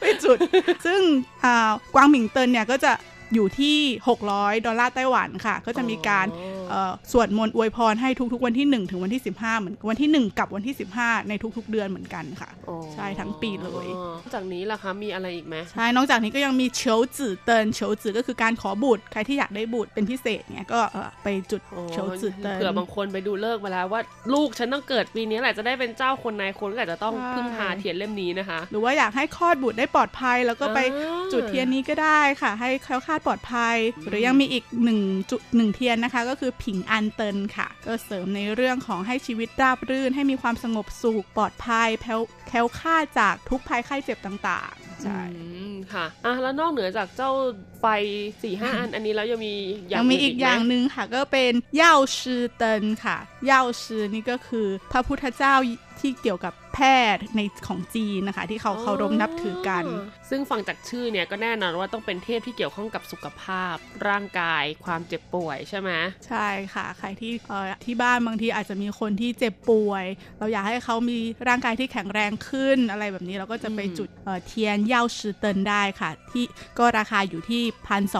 ไปจุด ซึ่งอ่ากวางหมิงเตินเนี่ยก็จะอยู่ที่ 600 ดอลลาร์ไต้หวันค่ะ ก็จะมีการอ๋อเออ่อ สวดมนต์อวยพรให้ทุกๆ วันที่ 1 ถึงวันที่ 15 เหมือนวันที่ 1 กับวันที่ 15 ในทุกๆ เดือนเหมือนกันค่ะอ๋อใช่ทั้งปีเลยอ๋อนอกจากนี้ล่ะคะมีอะไรอีกไหมใช่นอกจากนี้ก็ยังมีเฉียวจื่อเตินเฉียวจื่อก็คือการขอบุตรใครที่อยากได้บุตรเป็นพิเศษเนี่ยก็เอ่อไปจุดโอ้เฉียวจื่อเตินเผื่อบางคนไปดูเลิกษ์มาแล้วว่าลูกฉันต้องเกิดปีนี้แหละจะได้เป็นเจ้าคนนายคนก็อาจจะต้องใช่พึ่งพาเทียนเล่มนี้นะคะ หรือว่าอยากให้คลอดบุตรได้ปลอดภัย แล้วก็ไปอ่าจุดเทียนนี้ก็ได้ค่ะ ให้แคล้วคลาดปลอดภัย หรือยังมีอีกหนึ่งจุดหนึ่งเทียนนะคะ ก็คือผิงอันเตินค่ะ ก็เสริมในเรื่องของให้ชีวิตราบรื่น ให้มีความสงบสุขปลอดภัยแคล้วแคล้วคลาจากทุกภัยไข้เจ็บต่างๆใช่ค่ะอะ แล้วนอกเหนือจากเจ้าไฟสี่ห้าอันอันนี้แล้วยังมีอย่างยังมีอีกอย่างหนึ่งค่ะ ก็เป็นเย่าชือเตินค่ะเย่าชือนี่ก็คือพระพุทธเจ้าที่เกี่ยวกับ แพทย์ในของจีนนะคะ ที่เขาเคารพนับถือกัน ซึ่งฟังจากชื่อเนี่ยก็แน่นอนว่าต้องเป็นเทพที่เกี่ยวข้องกับสุขภาพ ร่างกาย ความเจ็บป่วยใช่ไหมใช่ค่ะ ใครที่เอ่อที่บ้านบางทีอาจจะมีคนที่เจ็บป่วย เราอยากให้เขามีร่างกายที่แข็งแรงขึ้นอะไรแบบนี้เราก็จะไปอืมจุดเอ่อเทียนเย่าชื่อเตินได้ค่ะ ที่ก็ราคาอยู่ที่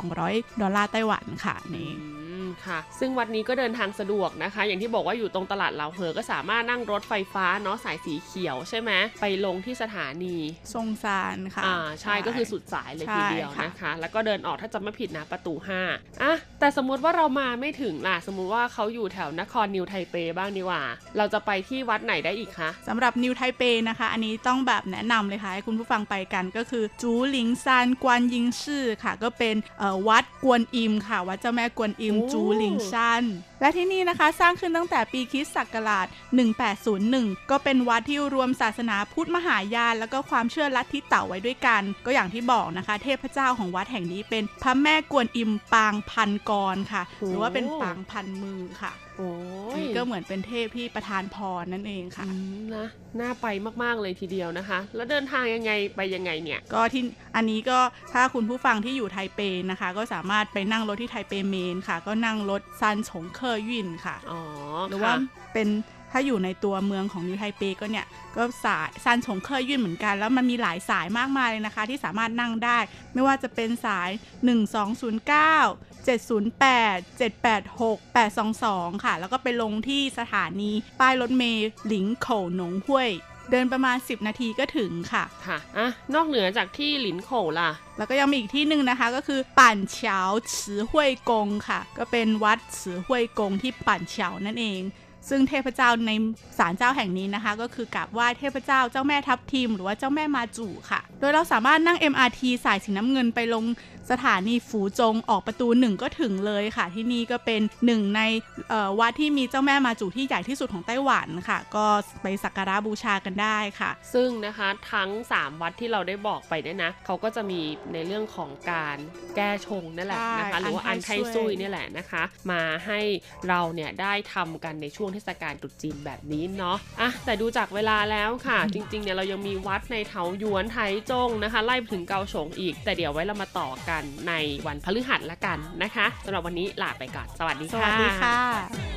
1,200ดอลลาร์ไต้หวันค่ะนี่อื มค่ะ ซึ่งวัดนี้ก็เดินทางสะดวกนะคะ อย่างที่บอกว่าอยู่ตรงตลาดเหลาเหอก็สามารถนั่งรถไฟฟ้าเนาะสายสีเขียวใช่ไหมไปลงที่สถานีทรงซานค่ะอ่าใช่ก็คือสุดสายเลยทีเดียวใช่ค่ะนะคะ แล้วก็เดินออกถ้าจำไม่ผิดนะประตู 5อะแต่สมมุติว่าเรามาไม่ถึงล่ะสมมุติว่าเขาอยู่แถวนครนิวไทเปบ้างดีกว่า เราจะไปที่วัดไหนได้อีกคะสำหรับนิวไทเปนะคะ อันนี้ต้องแบบแนะนำเลยค่ะให้คุณผู้ฟังไปกันก็คือจูหลิงซานกวนยิงชื่อค่ะ ก็เป็นเอ่อวัดกวนอิมค่ะวัดเจ้าแม่กวนอิมโอ้จูหลิงซานและที่นี่นะคะสร้างขึ้นตั้งแต่ปีคริสต์ศักราช 1801 ก็เป็นวัดที่รวมศาสนาพุทธมหายาน แล้วก็ความเชื่อลัทธิเต่าไว้ด้วยกัน ก็อย่างที่บอกนะคะ เทพเจ้าของวัดแห่งนี้เป็นพระแม่กวนอิมปางพันกรค่ะ หรือว่าเป็นปางพันมือค่ะ โอ้ยนี่ก็เหมือนเป็นเทพที่ประทานพรนั่นเองค่ะอืมนะน่าไปมากๆเลยทีเดียวนะคะ แล้วเดินทางยังไงไปยังไงเนี่ย ก็ที่อันนี้ก็ถ้าคุณผู้ฟังที่อยู่ไทเปนะคะ ก็สามารถไปนั่งรถที่ไทเป Main ค่ะ ก็นั่งรถซันฉงเคอร์ยินค่ะอ๋อหรือว่าค่ะเป็นถ้าอยู่ในตัวเมืองของนิวไทเปก็เนี่ย ก็สายซันฉงเคอร์ยินเหมือนกัน แล้วมันมีหลายสายมากมายเลยนะคะ ที่สามารถนั่งได้ ไม่ว่าจะเป็นสาย 1209 708 786 822 ค่ะ แล้วก็ไปลงที่สถานีป้ายรถเมล์หลิงโขวหนงห้วยเดินประมาณ 10 นาทีก็ถึงค่ะ ค่ะ อะ นอกเหนือจากที่หลินโขวล่ะ แล้วก็ยังมีอีกที่หนึ่งนะคะก็คือปั่นเฉาฉือห้วยกงค่ะ ก็เป็นวัดฉือห้วยกงที่ปั่นเฉานั่นเอง ซึ่งเทพเจ้าในศาลเจ้าแห่งนี้นะคะ ก็คือกราบไหว้เทพเจ้าเจ้าแม่ทับทิมหรือว่าเจ้าแม่มาจูค่ะ โดยเราสามารถนั่ง MRT สายสีน้ำเงินไปลง สถานีฝูจงออกประตูหนึ่งก็ถึงเลยค่ะ ที่นี่ก็เป็นหนึ่งในเอ่อวัดที่มีเจ้าแม่มาจูที่ใหญ่ที่สุดของไต้หวันค่ะ ก็ไปสักการะบูชากันได้ค่ะ ซึ่งนะคะทั้ง 3 วัดที่เราได้บอกไปเนี่ยนะเขาก็จะมีในเรื่องของการแก้ชงนั่นแหละนะคะใช่หรือว่าอัอันนไทไทซุซุยยเนี่ยแหละนะคะ มาให้เราเนี่ยได้ทำกันในช่วงเทศกาลตรุษจีนแบบนี้เนาะอะแต่ดูจากเวลาแล้วค่ะ จริงๆเนี่ยเรายังมีวัดในเถาหยวนไถจงนะคะ ไล่ไปถึงเกาฉงอีก แต่เดี๋ยวไว้เรามาต่อกันในวันพฤหัสละกันนะคะสำหรับวันนี้ลาไปก่อน สวัสดีค่ะวัสดีค่ะ